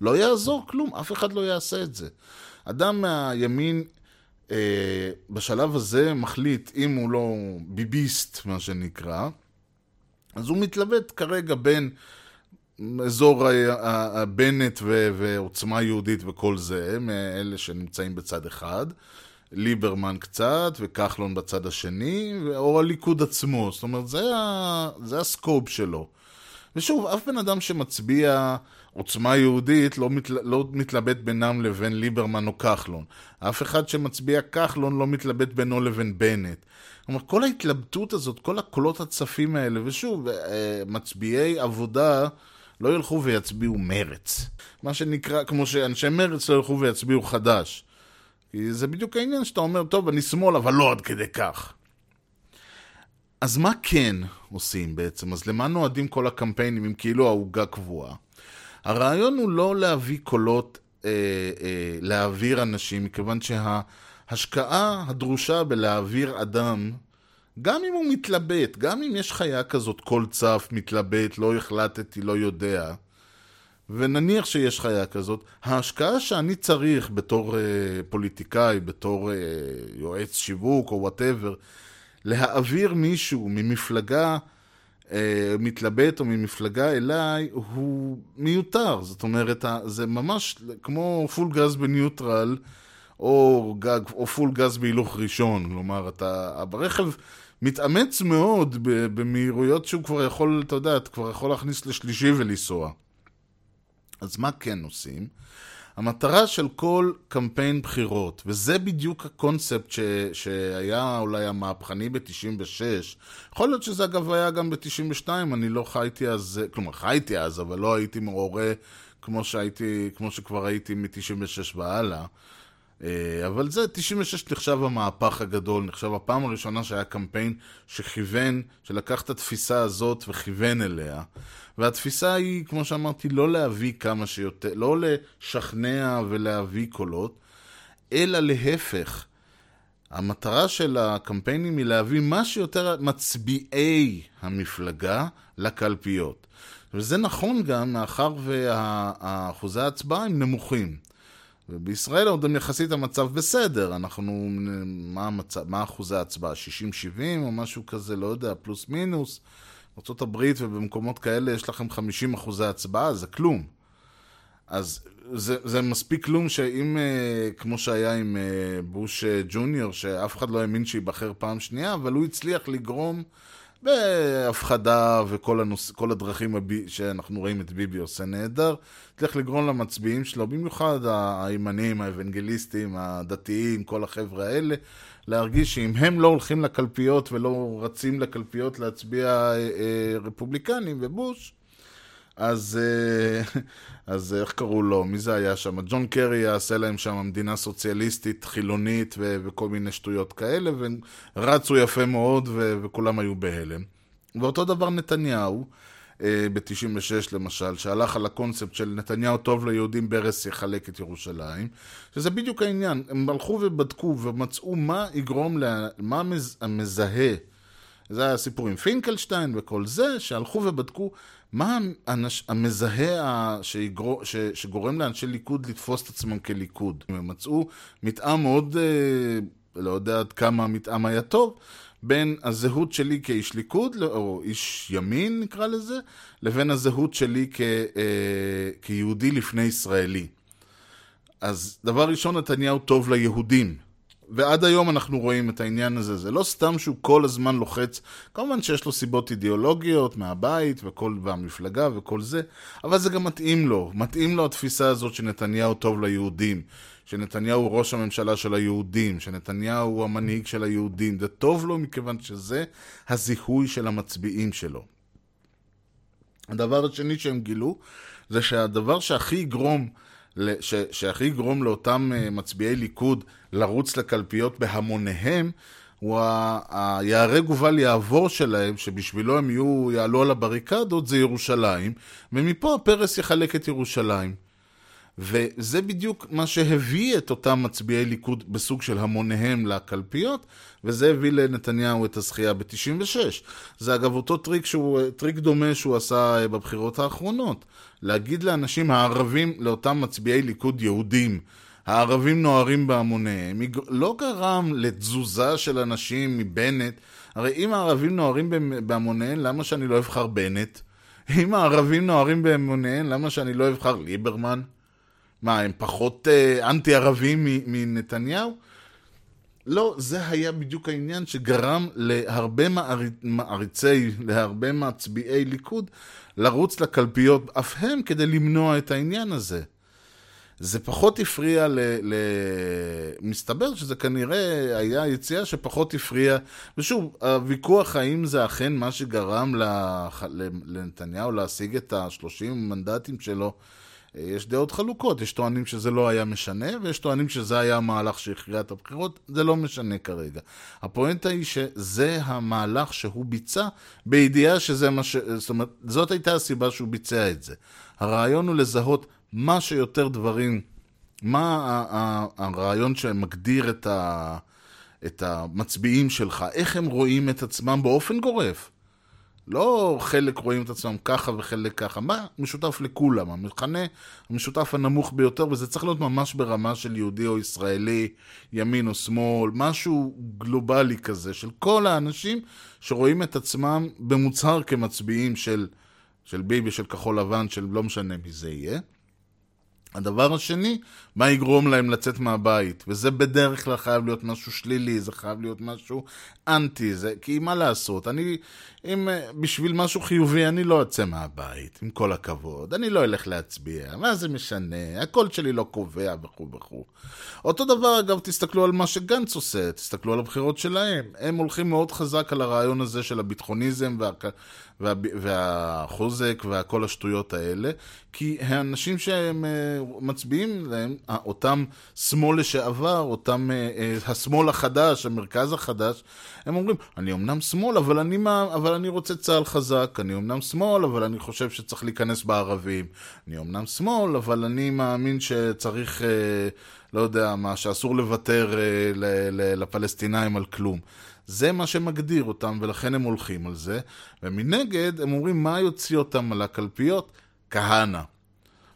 לא יעזור כלום, אף אחד לא יעשה את זה. אדם מהימין אה, בשלב הזה מחליט, אם הוא לא ביביסט, מה שנקרא, אז הוא מתלבט כרגע בין אזור ה- ה- ה- בנט ועוצמה יהודית וכל זה, מאלה שנמצאים בצד אחד, ליברמן קצת, וכחלון בצד השני, או הליכוד עצמו. זאת אומרת, זה, ה- זה הסקופ שלו. ושוב, אף בן אדם שמצביע עוצמה יהודית לא, מתל... לא מתלבט בינם לבין ליברמן או כחלון. אף אחד שמצביע כחלון לא מתלבט בינו לבין בנט. כלומר, כל ההתלבטות הזאת, כל הקולות הצפים האלה, ושוב, אה, מצביעי עבודה לא ילכו ויצביעו מרץ. מה שנקרא, כמו שאנשי מרץ לא ילכו ויצביעו חדש. כי זה בדיוק העניין שאתה אומר, טוב, אני שמאל, אבל לא עד כדי כך. אז מה כן עושים בעצם? אז למה נועדים כל הקמפיינים אם כאילו העוגה קבועה? הרעיון הוא לא להביא קולות, אה, אה, להעביר אנשים, מכיוון שההשקעה הדרושה בלהעביר אדם, גם אם הוא מתלבט, גם אם יש חיה כזאת, כל צף, מתלבט, לא החלטתי, לא יודע, ונניח שיש חיה כזאת, ההשקעה שאני צריך בתור אה, פוליטיקאי, בתור אה, יועץ שיווק או whatever, להעביר מישהו ממפלגה אה, מתלבט או ממפלגה אליי, הוא מיותר. זאת אומרת, זה ממש כמו full גז בניוטרל, או, גג, או full גז בהילוך ראשון. כלומר, אתה, הרכב מתאמץ מאוד במהירויות שהוא כבר יכול, אתה יודע, אתה כבר יכול להכניס לשלישי ולנסוע. אז מה כן עושים? המטרה של כל קמפיין בחירות, וזה בדיוק הקונספט ש, שהיה אולי המהפכני ב-96, יכול להיות שזה אגב היה גם ב-92, אני לא חייתי אז, כלומר חייתי אז, אבל לא הייתי מעורה כמו שהייתי, כמו שכבר הייתי מ-96 והלאה. אה, אבל זה, 96 נחשב המהפך הגדול, נחשב הפעם הראשונה שהיה קמפיין שכיוון, שלקח את התפיסה הזאת וכיוון אליה. והתפיסה היא, כמו שאמרתי, לא להביא כמה שיותר, לא לשכנע ולהביא קולות, אלא להפך. המטרה של הקמפיינים היא להביא מה שיותר מצביעי המפלגה לקלפיות. וזה נכון גם מאחר ואחוזי ההצבעה הם נמוכים. ובישראל עוד יחסית המצב בסדר, אנחנו, מה, המצב, מה אחוזי ההצבעה? 60-70 או משהו כזה, לא יודע, פלוס מינוס. בארה"ב ובמקומות כאלה יש לכם 50 אחוזי הצבעה, זה כלום. אז זה, זה מספיק כלום שאם, אה, כמו שהיה עם אה, בוש אה, ג'וניור, שאף אחד לא האמין שייבחר פעם שנייה, אבל הוא הצליח לגרום בהפחדה וכל הנוס... הדרכים הבי... שאנחנו רואים את ביבי עושה נהדר, הצליח לגרום למצביעים שלו, במיוחד הימנים, האבנגליסטים, הדתיים, כל החבר'ה האלה, להרגיש שאם הם לא הולכים לקלפיות ולא רצים לקלפיות להצביע אה, אה, רפובליקנים ובוש, אז, אה, אז איך קראו לו? מי זה היה שם? ג'ון קרי יעשה להם שם מדינה סוציאליסטית, חילונית ו- וכל מיני שטויות כאלה, והם רצו יפה מאוד ו- וכולם היו בהלם. ואותו דבר נתניהו, אה, ב-96 למשל, שהלך על הקונספט של נתניהו טוב ליהודים, ברס יחלק את ירושלים, שזה בדיוק העניין. הם הלכו ובדקו ומצאו מה יגרום, לה, מה מז, המזהה. זה היה הסיפור עם פינקלשטיין וכל זה, שהלכו ובדקו מה האנש, המזהה שיגרו, ש, שגורם לאנשי ליכוד לתפוס את עצמם כליכוד. הם מצאו מתאם מאוד אה, לא יודע עד כמה המתאם היה טוב, בין הזהות שלי כאיש ליכוד, או איש ימין נקרא לזה, לבין הזהות שלי כ, אה, כיהודי לפני ישראלי. אז דבר ראשון, נתניהו טוב ליהודים. ועד היום אנחנו רואים את העניין הזה. זה לא סתם שהוא כל הזמן לוחץ, כמובן שיש לו סיבות אידיאולוגיות מהבית וכל, והמפלגה וכל זה, אבל זה גם מתאים לו. מתאים לו התפיסה הזאת שנתניהו טוב ליהודים. שנתניהו הוא ראש הממשלה של היהודים, שנתניהו הוא המנהיג של היהודים. זה טוב לו מכיוון שזה הזיהוי של המצביעים שלו. הדבר השני שהם גילו, זה שהדבר שהכי יגרום, ש, שהכי יגרום לאותם אה, מצביעי ליכוד לרוץ לקלפיות בהמוניהם, הוא היהרג ובל יעבור שלהם, שבשבילו הם יהיו, יעלו על הבריקדות, זה ירושלים, ומפה פרס יחלק את ירושלים. וזה בדיוק מה שהביא את אותם מצביעי ליכוד בסוג של המוניהם לקלפיות, וזה הביא לנתניהו את הזכייה ב-96. זה אגב אותו טריק, שהוא, טריק דומה שהוא עשה בבחירות האחרונות. להגיד לאנשים הערבים, לאותם מצביעי ליכוד יהודים, הערבים נוהרים בהמוניהם, לא גרם לתזוזה של אנשים מבנט. הרי אם הערבים נוהרים בהמוניהם, למה שאני לא אבחר בנט? אם הערבים נוהרים בהמוניהם, למה שאני לא אבחר ליברמן? מה, הם פחות אה, אנטי-ערבים מנתניהו? לא, זה היה בדיוק העניין שגרם להרבה מעריצי, להרבה מצביעי ליכוד לרוץ לקלפיות אף הם כדי למנוע את העניין הזה. זה פחות הפריע ל... ל... מסתבר שזה כנראה היה יציאה שפחות הפריע, ושוב, הוויכוח האם זה אכן מה שגרם לח... לנתניהו להשיג את ה-30 מנדטים שלו, יש דעות חלוקות, יש טוענים שזה לא היה משנה, ויש טוענים שזה היה המהלך שהכריע את הבחירות, זה לא משנה כרגע. הפואנטה היא שזה המהלך שהוא ביצע, בידיעה שזה מה ש... זאת אומרת, זאת הייתה הסיבה שהוא ביצע את זה. הרעיון הוא לזהות מה שיותר דברים, מה הרעיון שמגדיר את, ה... את המצביעים שלך, איך הם רואים את עצמם באופן גורף. לא חלק רואים את עצמם ככה וחלק ככה. מה משותף לכולם? המכנה המשותף הנמוך ביותר, וזה צריך להיות ממש ברמה של יהודי או ישראלי, ימין או שמאל, משהו גלובלי כזה, של כל האנשים שרואים את עצמם במוצהר כמצביעים של, של ביבי, של כחול לבן, של לא משנה מי זה יהיה. הדבר השני, מה יגרום להם לצאת מהבית? וזה בדרך כלל חייב להיות משהו שלילי, זה חייב להיות משהו אנטי, זה, כי מה לעשות? אני, אם בשביל משהו חיובי, אני לא אצא מהבית, עם כל הכבוד. אני לא אלך להצביע, מה זה משנה? הקול שלי לא קובע וכו' וכו'. אותו דבר, אגב, תסתכלו על מה שגנץ עושה, תסתכלו על הבחירות שלהם. הם הולכים מאוד חזק על הרעיון הזה של הביטחוניזם וה... וה... והחוזק וכל השטויות האלה, כי האנשים שהם מצביעים להם, אותם שמאל לשעבר, אותם השמאל החדש, המרכז החדש, הם אומרים, אני אמנם שמאל, אבל אני, אבל אני רוצה צה"ל חזק, אני אמנם שמאל, אבל אני חושב שצריך להיכנס בערבים. אני אמנם שמאל, אבל אני מאמין שצריך, לא יודע מה, שאסור לוותר לפלסטינאים על כלום. זה מה שמגדיר אותם, ולכן הם הולכים על זה. ומנגד, הם אומרים, מה יוציא אותם על הקלפיות? כהנא.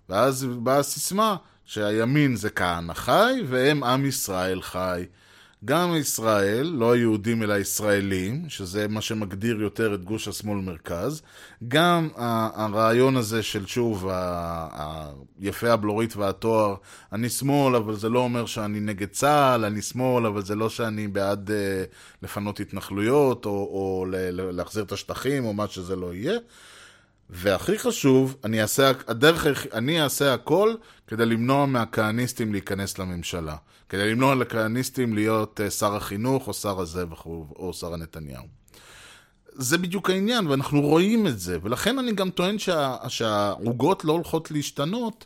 ואז באה הסיסמה שהימין זה כהנא חי, והם עם ישראל חי. גם ישראל, לא היהודים אלא הישראלים, שזה מה שמגדיר יותר את גוש השמאל-מרכז, גם הרעיון הזה של שוב, היפה הבלורית והתואר, אני שמאל, אבל זה לא אומר שאני נגד צה"ל, אני שמאל, אבל זה לא שאני בעד uh, לפנות התנחלויות, או, או להחזיר את השטחים, או מה שזה לא יהיה. והכי חשוב, אני אעשה, הדרך, אני אעשה הכל כדי למנוע מהכהניסטים להיכנס לממשלה. כדי למנוע לכהניסטים להיות uh, שר החינוך, או שר הזה וכו', או שר הנתניהו. זה בדיוק העניין, ואנחנו רואים את זה, ולכן אני גם טוען שה, שהעוגות לא הולכות להשתנות.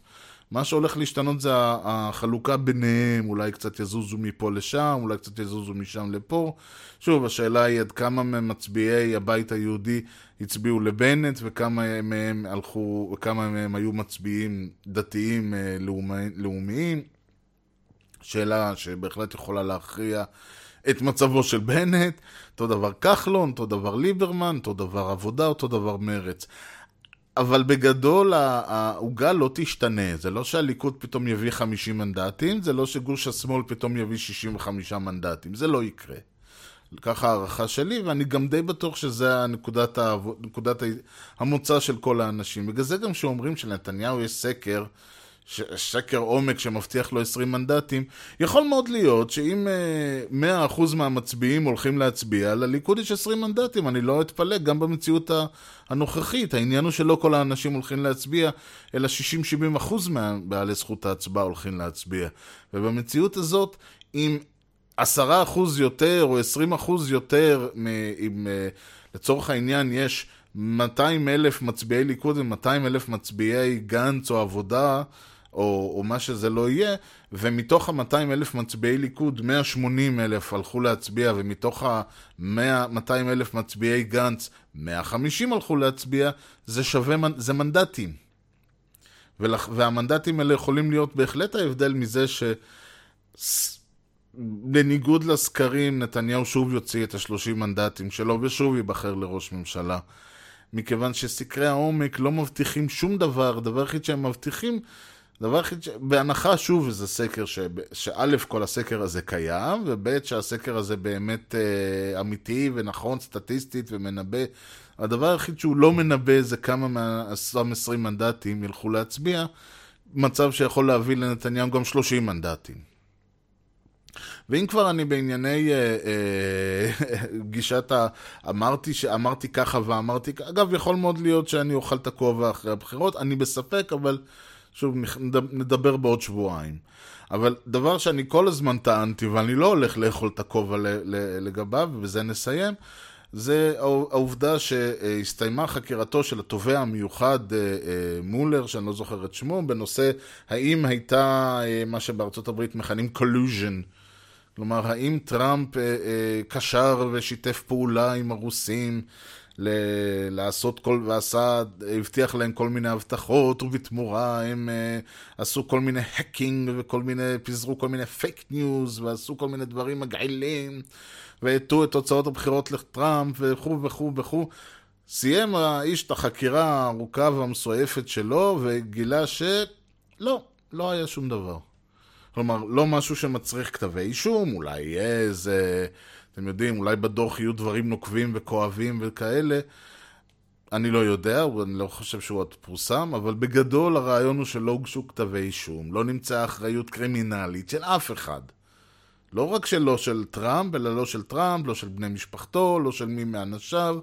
מה שהולך להשתנות זה החלוקה ביניהם, אולי קצת יזוזו מפה לשם, אולי קצת יזוזו משם לפה. שוב, השאלה היא עד כמה ממצביעי הבית היהודי הצביעו לבנט, וכמה מהם הלכו, וכמה מהם היו מצביעים דתיים אה, לאומיים. שאלה שבהחלט יכולה להכריע את מצבו של בנט, אותו דבר כחלון, אותו דבר ליברמן, אותו דבר עבודה, אותו דבר מרץ. אבל בגדול ה- העוגה לא תשתנה. זה לא שהליכוד פתאום יביא 50 מנדטים, זה לא שגוש השמאל פתאום יביא 65 מנדטים. זה לא יקרה. ככה הערכה שלי, ואני גם די בטוח שזה נקודת, העב... נקודת ה- המוצא של כל האנשים. בגלל זה גם שאומרים שלנתניהו יש סקר. שקר עומק שמבטיח לו 20 מנדטים, יכול מאוד להיות שאם אה, 100% מהמצביעים הולכים להצביע, לליכוד יש 20 מנדטים, אני לא אתפלא, גם במציאות הנוכחית. העניין הוא שלא כל האנשים הולכים להצביע, אלא 60-70% מבעלי זכות ההצבעה הולכים להצביע. ובמציאות הזאת, אם עשרה אחוז יותר או עשרים אחוז יותר, מ- אם אה, לצורך העניין יש 200 אלף מצביעי ליכוד ו-200 אלף מצביעי גנץ או עבודה, או, או מה שזה לא יהיה, ומתוך ה-200 אלף מצביעי ליכוד, 180 אלף הלכו להצביע, ומתוך ה-200 אלף מצביעי גנץ, 150 הלכו להצביע, זה שווה, זה מנדטים. ולח- והמנדטים האלה יכולים להיות בהחלט ההבדל מזה ש... בניגוד לסקרים, נתניהו שוב יוציא את השלושים מנדטים שלו ושוב ייבחר לראש ממשלה. מכיוון שסקרי העומק לא מבטיחים שום דבר, הדבר היחיד שהם מבטיחים, דבר היחיד ש... בהנחה שוב זה סקר ש... שא' כל הסקר הזה קיים, וב' שהסקר הזה באמת אה, אמיתי ונכון סטטיסטית ומנבא. הדבר היחיד שהוא לא מנבא זה כמה מהאותם 20 מנדטים ילכו להצביע, מצב שיכול להביא לנתניהו גם 30 מנדטים. ואם כבר אני בענייני אה, אה, גישת ה... אמרתי שאמרתי ככה ואמרתי ככה, אגב, יכול מאוד להיות שאני אוכל את הכובע אחרי הבחירות, אני בספק, אבל שוב, נד- נדבר בעוד שבועיים. אבל דבר שאני כל הזמן טענתי, ואני לא הולך לאכול את הכובע לגביו, ובזה נסיים, זה העובדה שהסתיימה חקירתו של התובע המיוחד אה, אה, מולר, שאני לא זוכר את שמו, בנושא האם הייתה אה, מה שבארצות הברית מכנים collusion. כלומר, האם טראמפ קשר ושיתף פעולה עם הרוסים ל- לעשות כל, ועשה, הבטיח להם כל מיני הבטחות, ובתמורה הם אה, עשו כל מיני hacking וכל מיני, פיזרו כל מיני fake news, ועשו כל מיני דברים מגעילים, והטו את תוצאות הבחירות לטראמפ, וכו' וכו' וכו'. סיים האיש את החקירה הארוכה והמסועפת שלו, וגילה שלא, לא היה שום דבר. כלומר, לא משהו שמצריך כתבי אישום, אולי יהיה איזה, אתם יודעים, אולי בדוח יהיו דברים נוקבים וכואבים וכאלה. אני לא יודע, אני לא חושב שהוא עוד פורסם, אבל בגדול הרעיון הוא שלא הוגשו כתבי אישום, לא נמצאה אחריות קרימינלית של אף אחד. לא רק שלא של טראמפ, אלא לא של טראמפ, לא של בני משפחתו, לא של מי מאנשיו.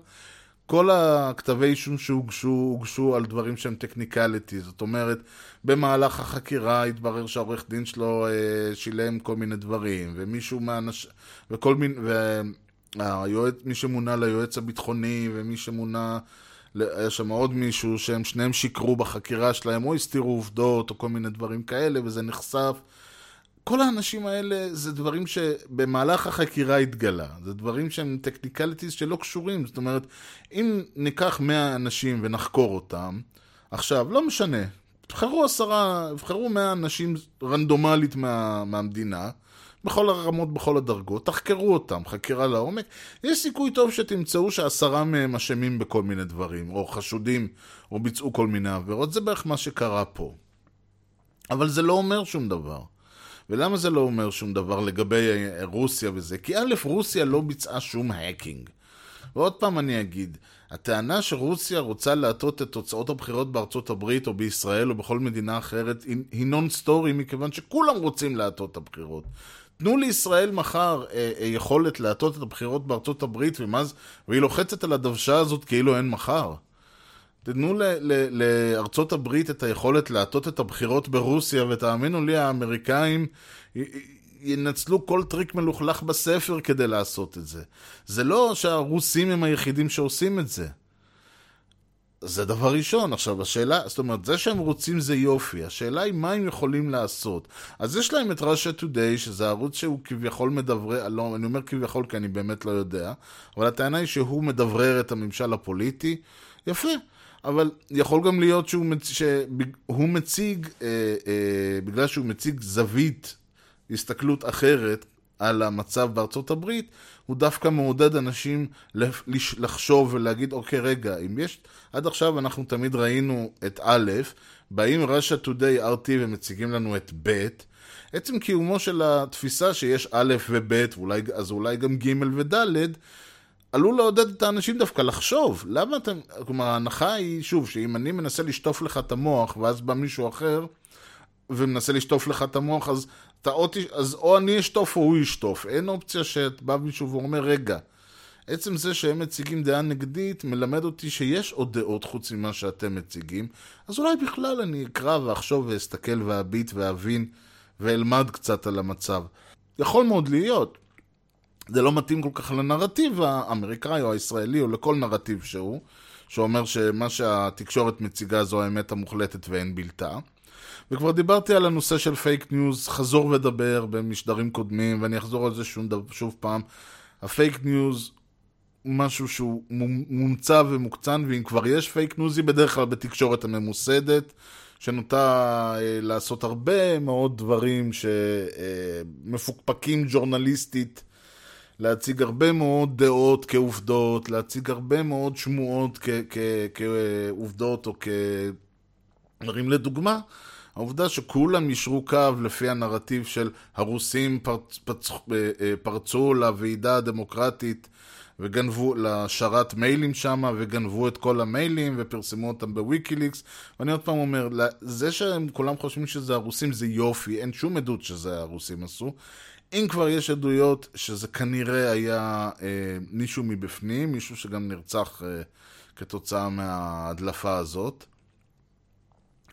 כל הכתבי אישום שהוגשו, הוגשו על דברים שהם טכניקליטי. זאת אומרת, במהלך החקירה התברר שהעורך דין שלו אה, שילם כל מיני דברים, ומישהו מהאנש... וכל מיני... והיועץ... מי שמונה ליועץ הביטחוני, ומי שמונה... היה שם עוד מישהו שהם שניהם שיקרו בחקירה שלהם, או הסתירו עובדות, או כל מיני דברים כאלה, וזה נחשף. כל האנשים האלה זה דברים שבמהלך החקירה התגלה. זה דברים שהם technicalities שלא קשורים. זאת אומרת, אם ניקח 100 אנשים ונחקור אותם, עכשיו, לא משנה, תבחרו עשרה, תבחרו 100 אנשים רנדומלית מה, מהמדינה, בכל הרמות, בכל הדרגות, תחקרו אותם, חקירה לעומק, יש סיכוי טוב שתמצאו שעשרה מהם אשמים בכל מיני דברים, או חשודים, או ביצעו כל מיני עבירות, זה בערך מה שקרה פה. אבל זה לא אומר שום דבר. ולמה זה לא אומר שום דבר לגבי אה, רוסיה וזה? כי א', רוסיה לא ביצעה שום האקינג. ועוד פעם אני אגיד, הטענה שרוסיה רוצה להטות את תוצאות הבחירות בארצות הברית או בישראל או בכל מדינה אחרת היא- נון סטורי מכיוון שכולם רוצים להטות את הבחירות. תנו לישראל מחר אה, אה, יכולת להטות את הבחירות בארצות הברית ומה זה, והיא לוחצת על הדוושה הזאת כאילו אין מחר. תנו לארצות הברית את היכולת להטות את הבחירות ברוסיה, ותאמינו לי, האמריקאים ינצלו כל טריק מלוכלך בספר כדי לעשות את זה. זה לא שהרוסים הם היחידים שעושים את זה. זה דבר ראשון. עכשיו, השאלה, זאת אומרת, זה שהם רוצים זה יופי. השאלה היא מה הם יכולים לעשות. אז יש להם את Russia Today, שזה ערוץ שהוא כביכול מדברר, לא, אני אומר כביכול כי אני באמת לא יודע, אבל הטענה היא שהוא מדברר את הממשל הפוליטי. יפה. אבל יכול גם להיות שהוא מצ... שהוא מציג, אה, אה, בגלל שהוא מציג זווית, הסתכלות אחרת, על המצב בארצות הברית, הוא דווקא מעודד אנשים לחשוב ולהגיד, אוקיי, רגע, אם יש... עד עכשיו אנחנו תמיד ראינו את א', באים רש"א טודיי RT ומציגים לנו את ב', עצם קיומו של התפיסה שיש א' וב', אז אולי גם ג' וד', עלול לעודד את האנשים דווקא לחשוב. למה אתם... כלומר, ההנחה היא, שוב, שאם אני מנסה לשטוף לך את המוח, ואז בא מישהו אחר ומנסה לשטוף לך את המוח, אז, אתה או, אז או אני אשטוף או הוא ישטוף. אין אופציה שבא מישהו ואומר, רגע, עצם זה שהם מציגים דעה נגדית מלמד אותי שיש עוד דעות חוץ ממה שאתם מציגים, אז אולי בכלל אני אקרא ואחשוב ואסתכל ואביט ואבין ואלמד קצת על המצב. יכול מאוד להיות. זה לא מתאים כל כך לנרטיב האמריקאי או הישראלי או לכל נרטיב שהוא, שאומר שמה שהתקשורת מציגה זו האמת המוחלטת ואין בלתה. וכבר דיברתי על הנושא של fake news, חזור ודבר במשדרים קודמים, ואני אחזור על זה שוב, שוב פעם. ה fake news הוא משהו שהוא מומצא ומוקצן, ואם כבר יש fake news, היא בדרך כלל בתקשורת הממוסדת, שנוטה אה, לעשות הרבה מאוד דברים שמפוקפקים ג'ורנליסטית. להציג הרבה מאוד דעות כעובדות, להציג הרבה מאוד שמועות כעובדות או כדברים לדוגמה. העובדה שכולם יישרו קו לפי הנרטיב של הרוסים פרצ, פצ, אה, אה, פרצו לוועידה הדמוקרטית וגנבו, לשרת מיילים שם, וגנבו את כל המיילים ופרסמו אותם בוויקיליקס. ואני עוד פעם אומר, זה שהם כולם חושבים שזה הרוסים זה יופי, אין שום עדות שזה הרוסים עשו. אם כבר יש עדויות שזה כנראה היה אה, מישהו מבפנים, מישהו שגם נרצח אה, כתוצאה מההדלפה הזאת.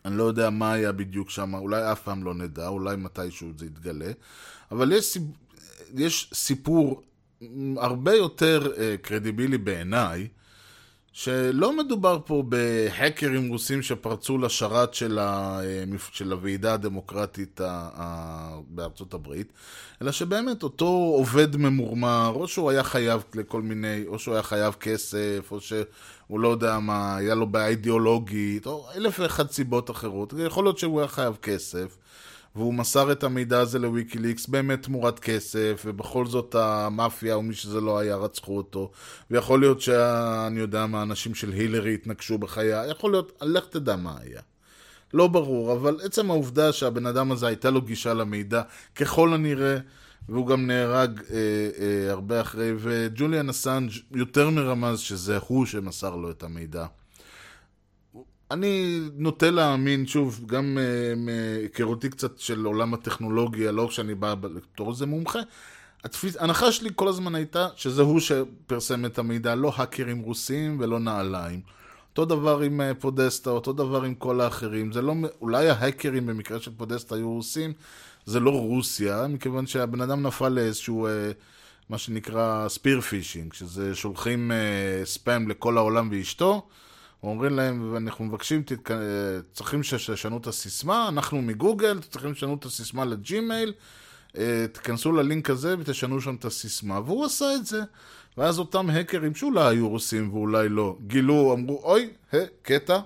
אני לא יודע מה היה בדיוק שם, אולי אף פעם לא נדע, אולי מתישהו זה יתגלה. אבל יש. יש סיפור הרבה יותר אה, קרדיבילי בעיניי, שלא מדובר פה בהקרים רוסים שפרצו לשרת של, ה, של הוועידה הדמוקרטית ה, ה, בארצות הברית, אלא שבאמת אותו עובד ממורמר, או שהוא היה חייב לכל מיני, או שהוא היה חייב כסף, או שהוא לא יודע מה, היה לו בעיה אידיאולוגית, או אלף ואחת סיבות אחרות. יכול להיות שהוא היה חייב כסף. והוא מסר את המידע הזה לוויקיליקס באמת תמורת כסף, ובכל זאת המאפיה או מי שזה לא היה רצחו אותו, ויכול להיות שאני יודע מה, האנשים של הילרי התנגשו בחיי, יכול להיות, לך תדע מה היה. לא ברור, אבל עצם העובדה שהבן אדם הזה הייתה לו גישה למידע, ככל הנראה, והוא גם נהרג אה, אה, הרבה אחרי, וג'וליאן אסנג' יותר מרמז שזה הוא שמסר לו את המידע. אני נוטה להאמין, שוב, גם מהיכרותי uh, קצת של עולם הטכנולוגיה, לא כשאני בא בתור איזה מומחה, התפיס... ההנחה שלי כל הזמן הייתה שזה הוא שפרסם את המידע, לא האקרים רוסים ולא נעליים. אותו דבר עם uh, פודסטה, אותו דבר עם כל האחרים. זה לא, אולי ההאקרים במקרה של פודסטה היו רוסים, זה לא רוסיה, מכיוון שהבן אדם נפל לאיזשהו, uh, מה שנקרא spear phishing, שזה שולחים ספאם לכל העולם ואשתו. אומרים להם, ואנחנו מבקשים, תתק... צריכים שתשנו את הסיסמה, אנחנו מגוגל, צריכים לשנות את הסיסמה לג'ימייל, תיכנסו ללינק הזה ותשנו שם את הסיסמה, והוא עשה את זה. ואז אותם האקרים שאולי היו רוסים ואולי לא, גילו, אמרו, אוי, ה, קטע,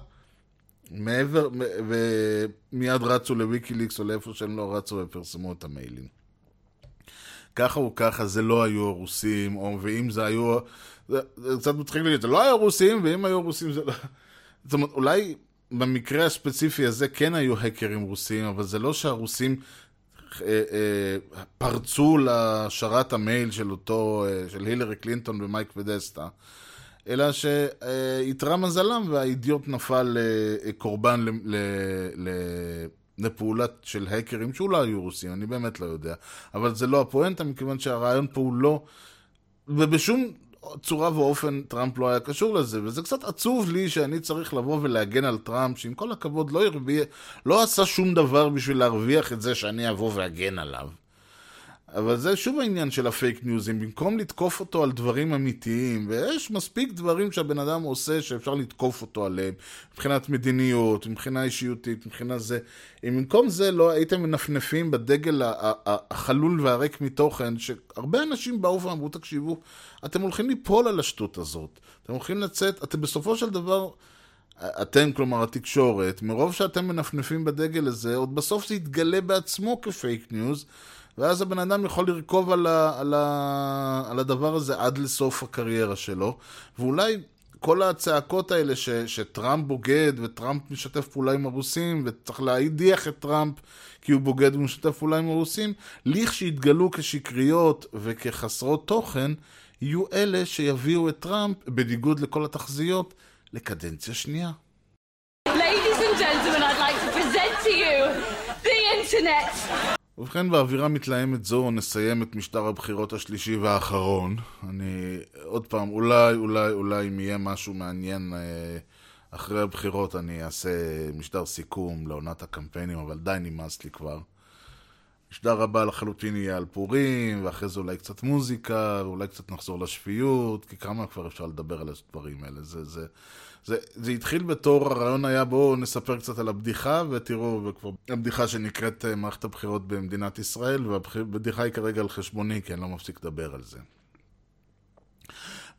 מעבר, ומיד רצו לוויקיליקס או לאיפה שהם לא רצו ופרסמו את המיילים. ככה או ככה זה לא היו הרוסים, או ואם זה היו... זה, זה קצת מצחיק להגיד, זה לא היה רוסים, ואם היו רוסים זה לא... זאת אומרת, אולי במקרה הספציפי הזה כן היו האקרים רוסים, אבל זה לא שהרוסים אה, אה, פרצו לשרת המייל של אותו, אה, של הילרי קלינטון ומייק ודסטה, אלא שאיתרע מזלם והאידיוט נפל אה, קורבן ל... ל, ל לפעולת של האקרים שאולי היו רוסים, אני באמת לא יודע. אבל זה לא הפואנטה, מכיוון שהרעיון פה הוא לא... ובשום צורה ואופן טראמפ לא היה קשור לזה, וזה קצת עצוב לי שאני צריך לבוא ולהגן על טראמפ, שעם כל הכבוד לא הרוויח, לא עשה שום דבר בשביל להרוויח את זה שאני אבוא ואגן עליו. אבל זה שוב העניין של הפייק ניוזים, במקום לתקוף אותו על דברים אמיתיים, ויש מספיק דברים שהבן אדם עושה שאפשר לתקוף אותו עליהם, מבחינת מדיניות, מבחינה אישיותית, מבחינה זה. אם במקום זה לא הייתם מנפנפים בדגל החלול והריק מתוכן, שהרבה אנשים באו ואמרו, תקשיבו, אתם הולכים ליפול על השטות הזאת. אתם הולכים לצאת, אתם בסופו של דבר... אתם, כלומר התקשורת, מרוב שאתם מנפנפים בדגל הזה, עוד בסוף זה יתגלה בעצמו כ fake news, ואז הבן אדם יכול לרכוב על, ה, על, ה, על הדבר הזה עד לסוף הקריירה שלו, ואולי כל הצעקות האלה ש, שטראמפ בוגד וטראמפ משתף פעולה עם הרוסים וצריך להדיח את טראמפ כי הוא בוגד ומשתף פעולה עם הרוסים, לכשיתגלו כשקריות וכחסרות תוכן, יהיו אלה שיביאו את טראמפ, בניגוד לכל התחזיות, לקדנציה שנייה. Ladies and gentlemen, I'd like to present to you the internet. ובכן, באווירה מתלהמת זו נסיים את משטר הבחירות השלישי והאחרון. אני, עוד פעם, אולי, אולי, אולי אם יהיה משהו מעניין אה, אחרי הבחירות, אני אעשה משטר סיכום לעונת הקמפיינים, אבל די נמאס לי כבר. משדר הבא לחלוטין יהיה על פורים, ואחרי זה אולי קצת מוזיקה, ואולי קצת נחזור לשפיות, כי כמה כבר אפשר לדבר על הדברים האלה. זה, זה, זה, זה התחיל בתור, הרעיון היה בואו נספר קצת על הבדיחה, ותראו, וכבר הבדיחה שנקראת אה, מערכת הבחירות במדינת ישראל, והבדיחה היא כרגע על חשבוני, כי אני לא מפסיק לדבר על זה.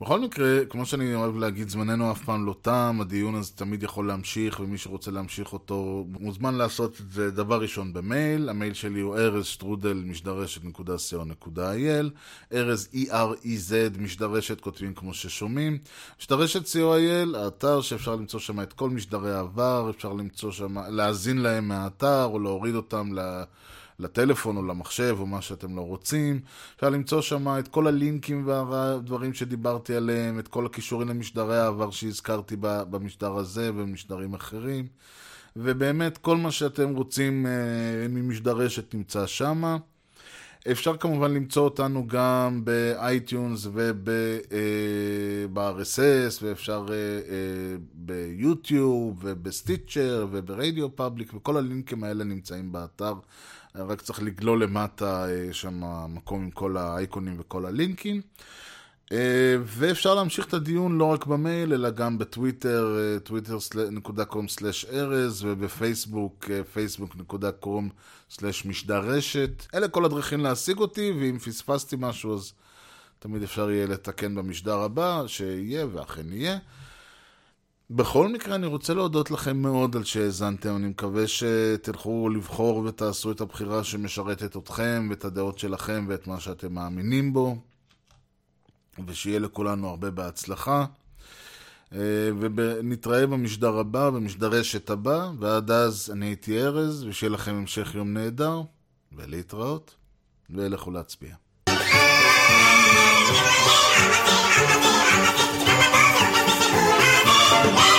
בכל מקרה, כמו שאני אוהב להגיד, זמננו אף פעם לא תם, הדיון הזה תמיד יכול להמשיך, ומי שרוצה להמשיך אותו מוזמן לעשות את זה. דבר ראשון במייל, המייל שלי הוא ארז שטרודל משדרשת.co.il, ארז E-R-E-Z משדרשת, כותבים כמו ששומעים, משדרשת.co.il, האתר שאפשר למצוא שם את כל משדרי העבר, אפשר למצוא שם, להאזין להם מהאתר, או להוריד אותם ל... לה... לטלפון או למחשב או מה שאתם לא רוצים. אפשר למצוא שם את כל הלינקים והדברים שדיברתי עליהם, את כל הקישורים למשדרי העבר שהזכרתי במשדר הזה ובמשדרים אחרים. ובאמת, כל מה שאתם רוצים אה, ממשדרשת נמצא שם. אפשר כמובן למצוא אותנו גם ב iTunes וב-RSS, אה, ואפשר אה, ביוטיוב ובסטיצ'ר וברדיו פאבליק, וכל הלינקים האלה נמצאים באתר. רק צריך לגלול למטה אה, שם מקום עם כל האייקונים וכל הלינקים. אה, ואפשר להמשיך את הדיון לא רק במייל, אלא גם בטוויטר, אה, twitter.com/ארז, ובפייסבוק, facebook.com/משדר רשת. אלה כל הדרכים להשיג אותי, ואם פספסתי משהו אז תמיד אפשר יהיה לתקן במשדר הבא, שיהיה ואכן יהיה. בכל מקרה, אני רוצה להודות לכם מאוד על שהאזנתם. אני מקווה שתלכו לבחור ותעשו את הבחירה שמשרתת אתכם ואת הדעות שלכם ואת מה שאתם מאמינים בו. ושיהיה לכולנו הרבה בהצלחה. אה, ונתראה במשדר הבא, במשדר רשת הבא, ועד אז אני הייתי ארז, ושיהיה לכם המשך יום נהדר, ולהתראות, ולכו להצביע. Woo!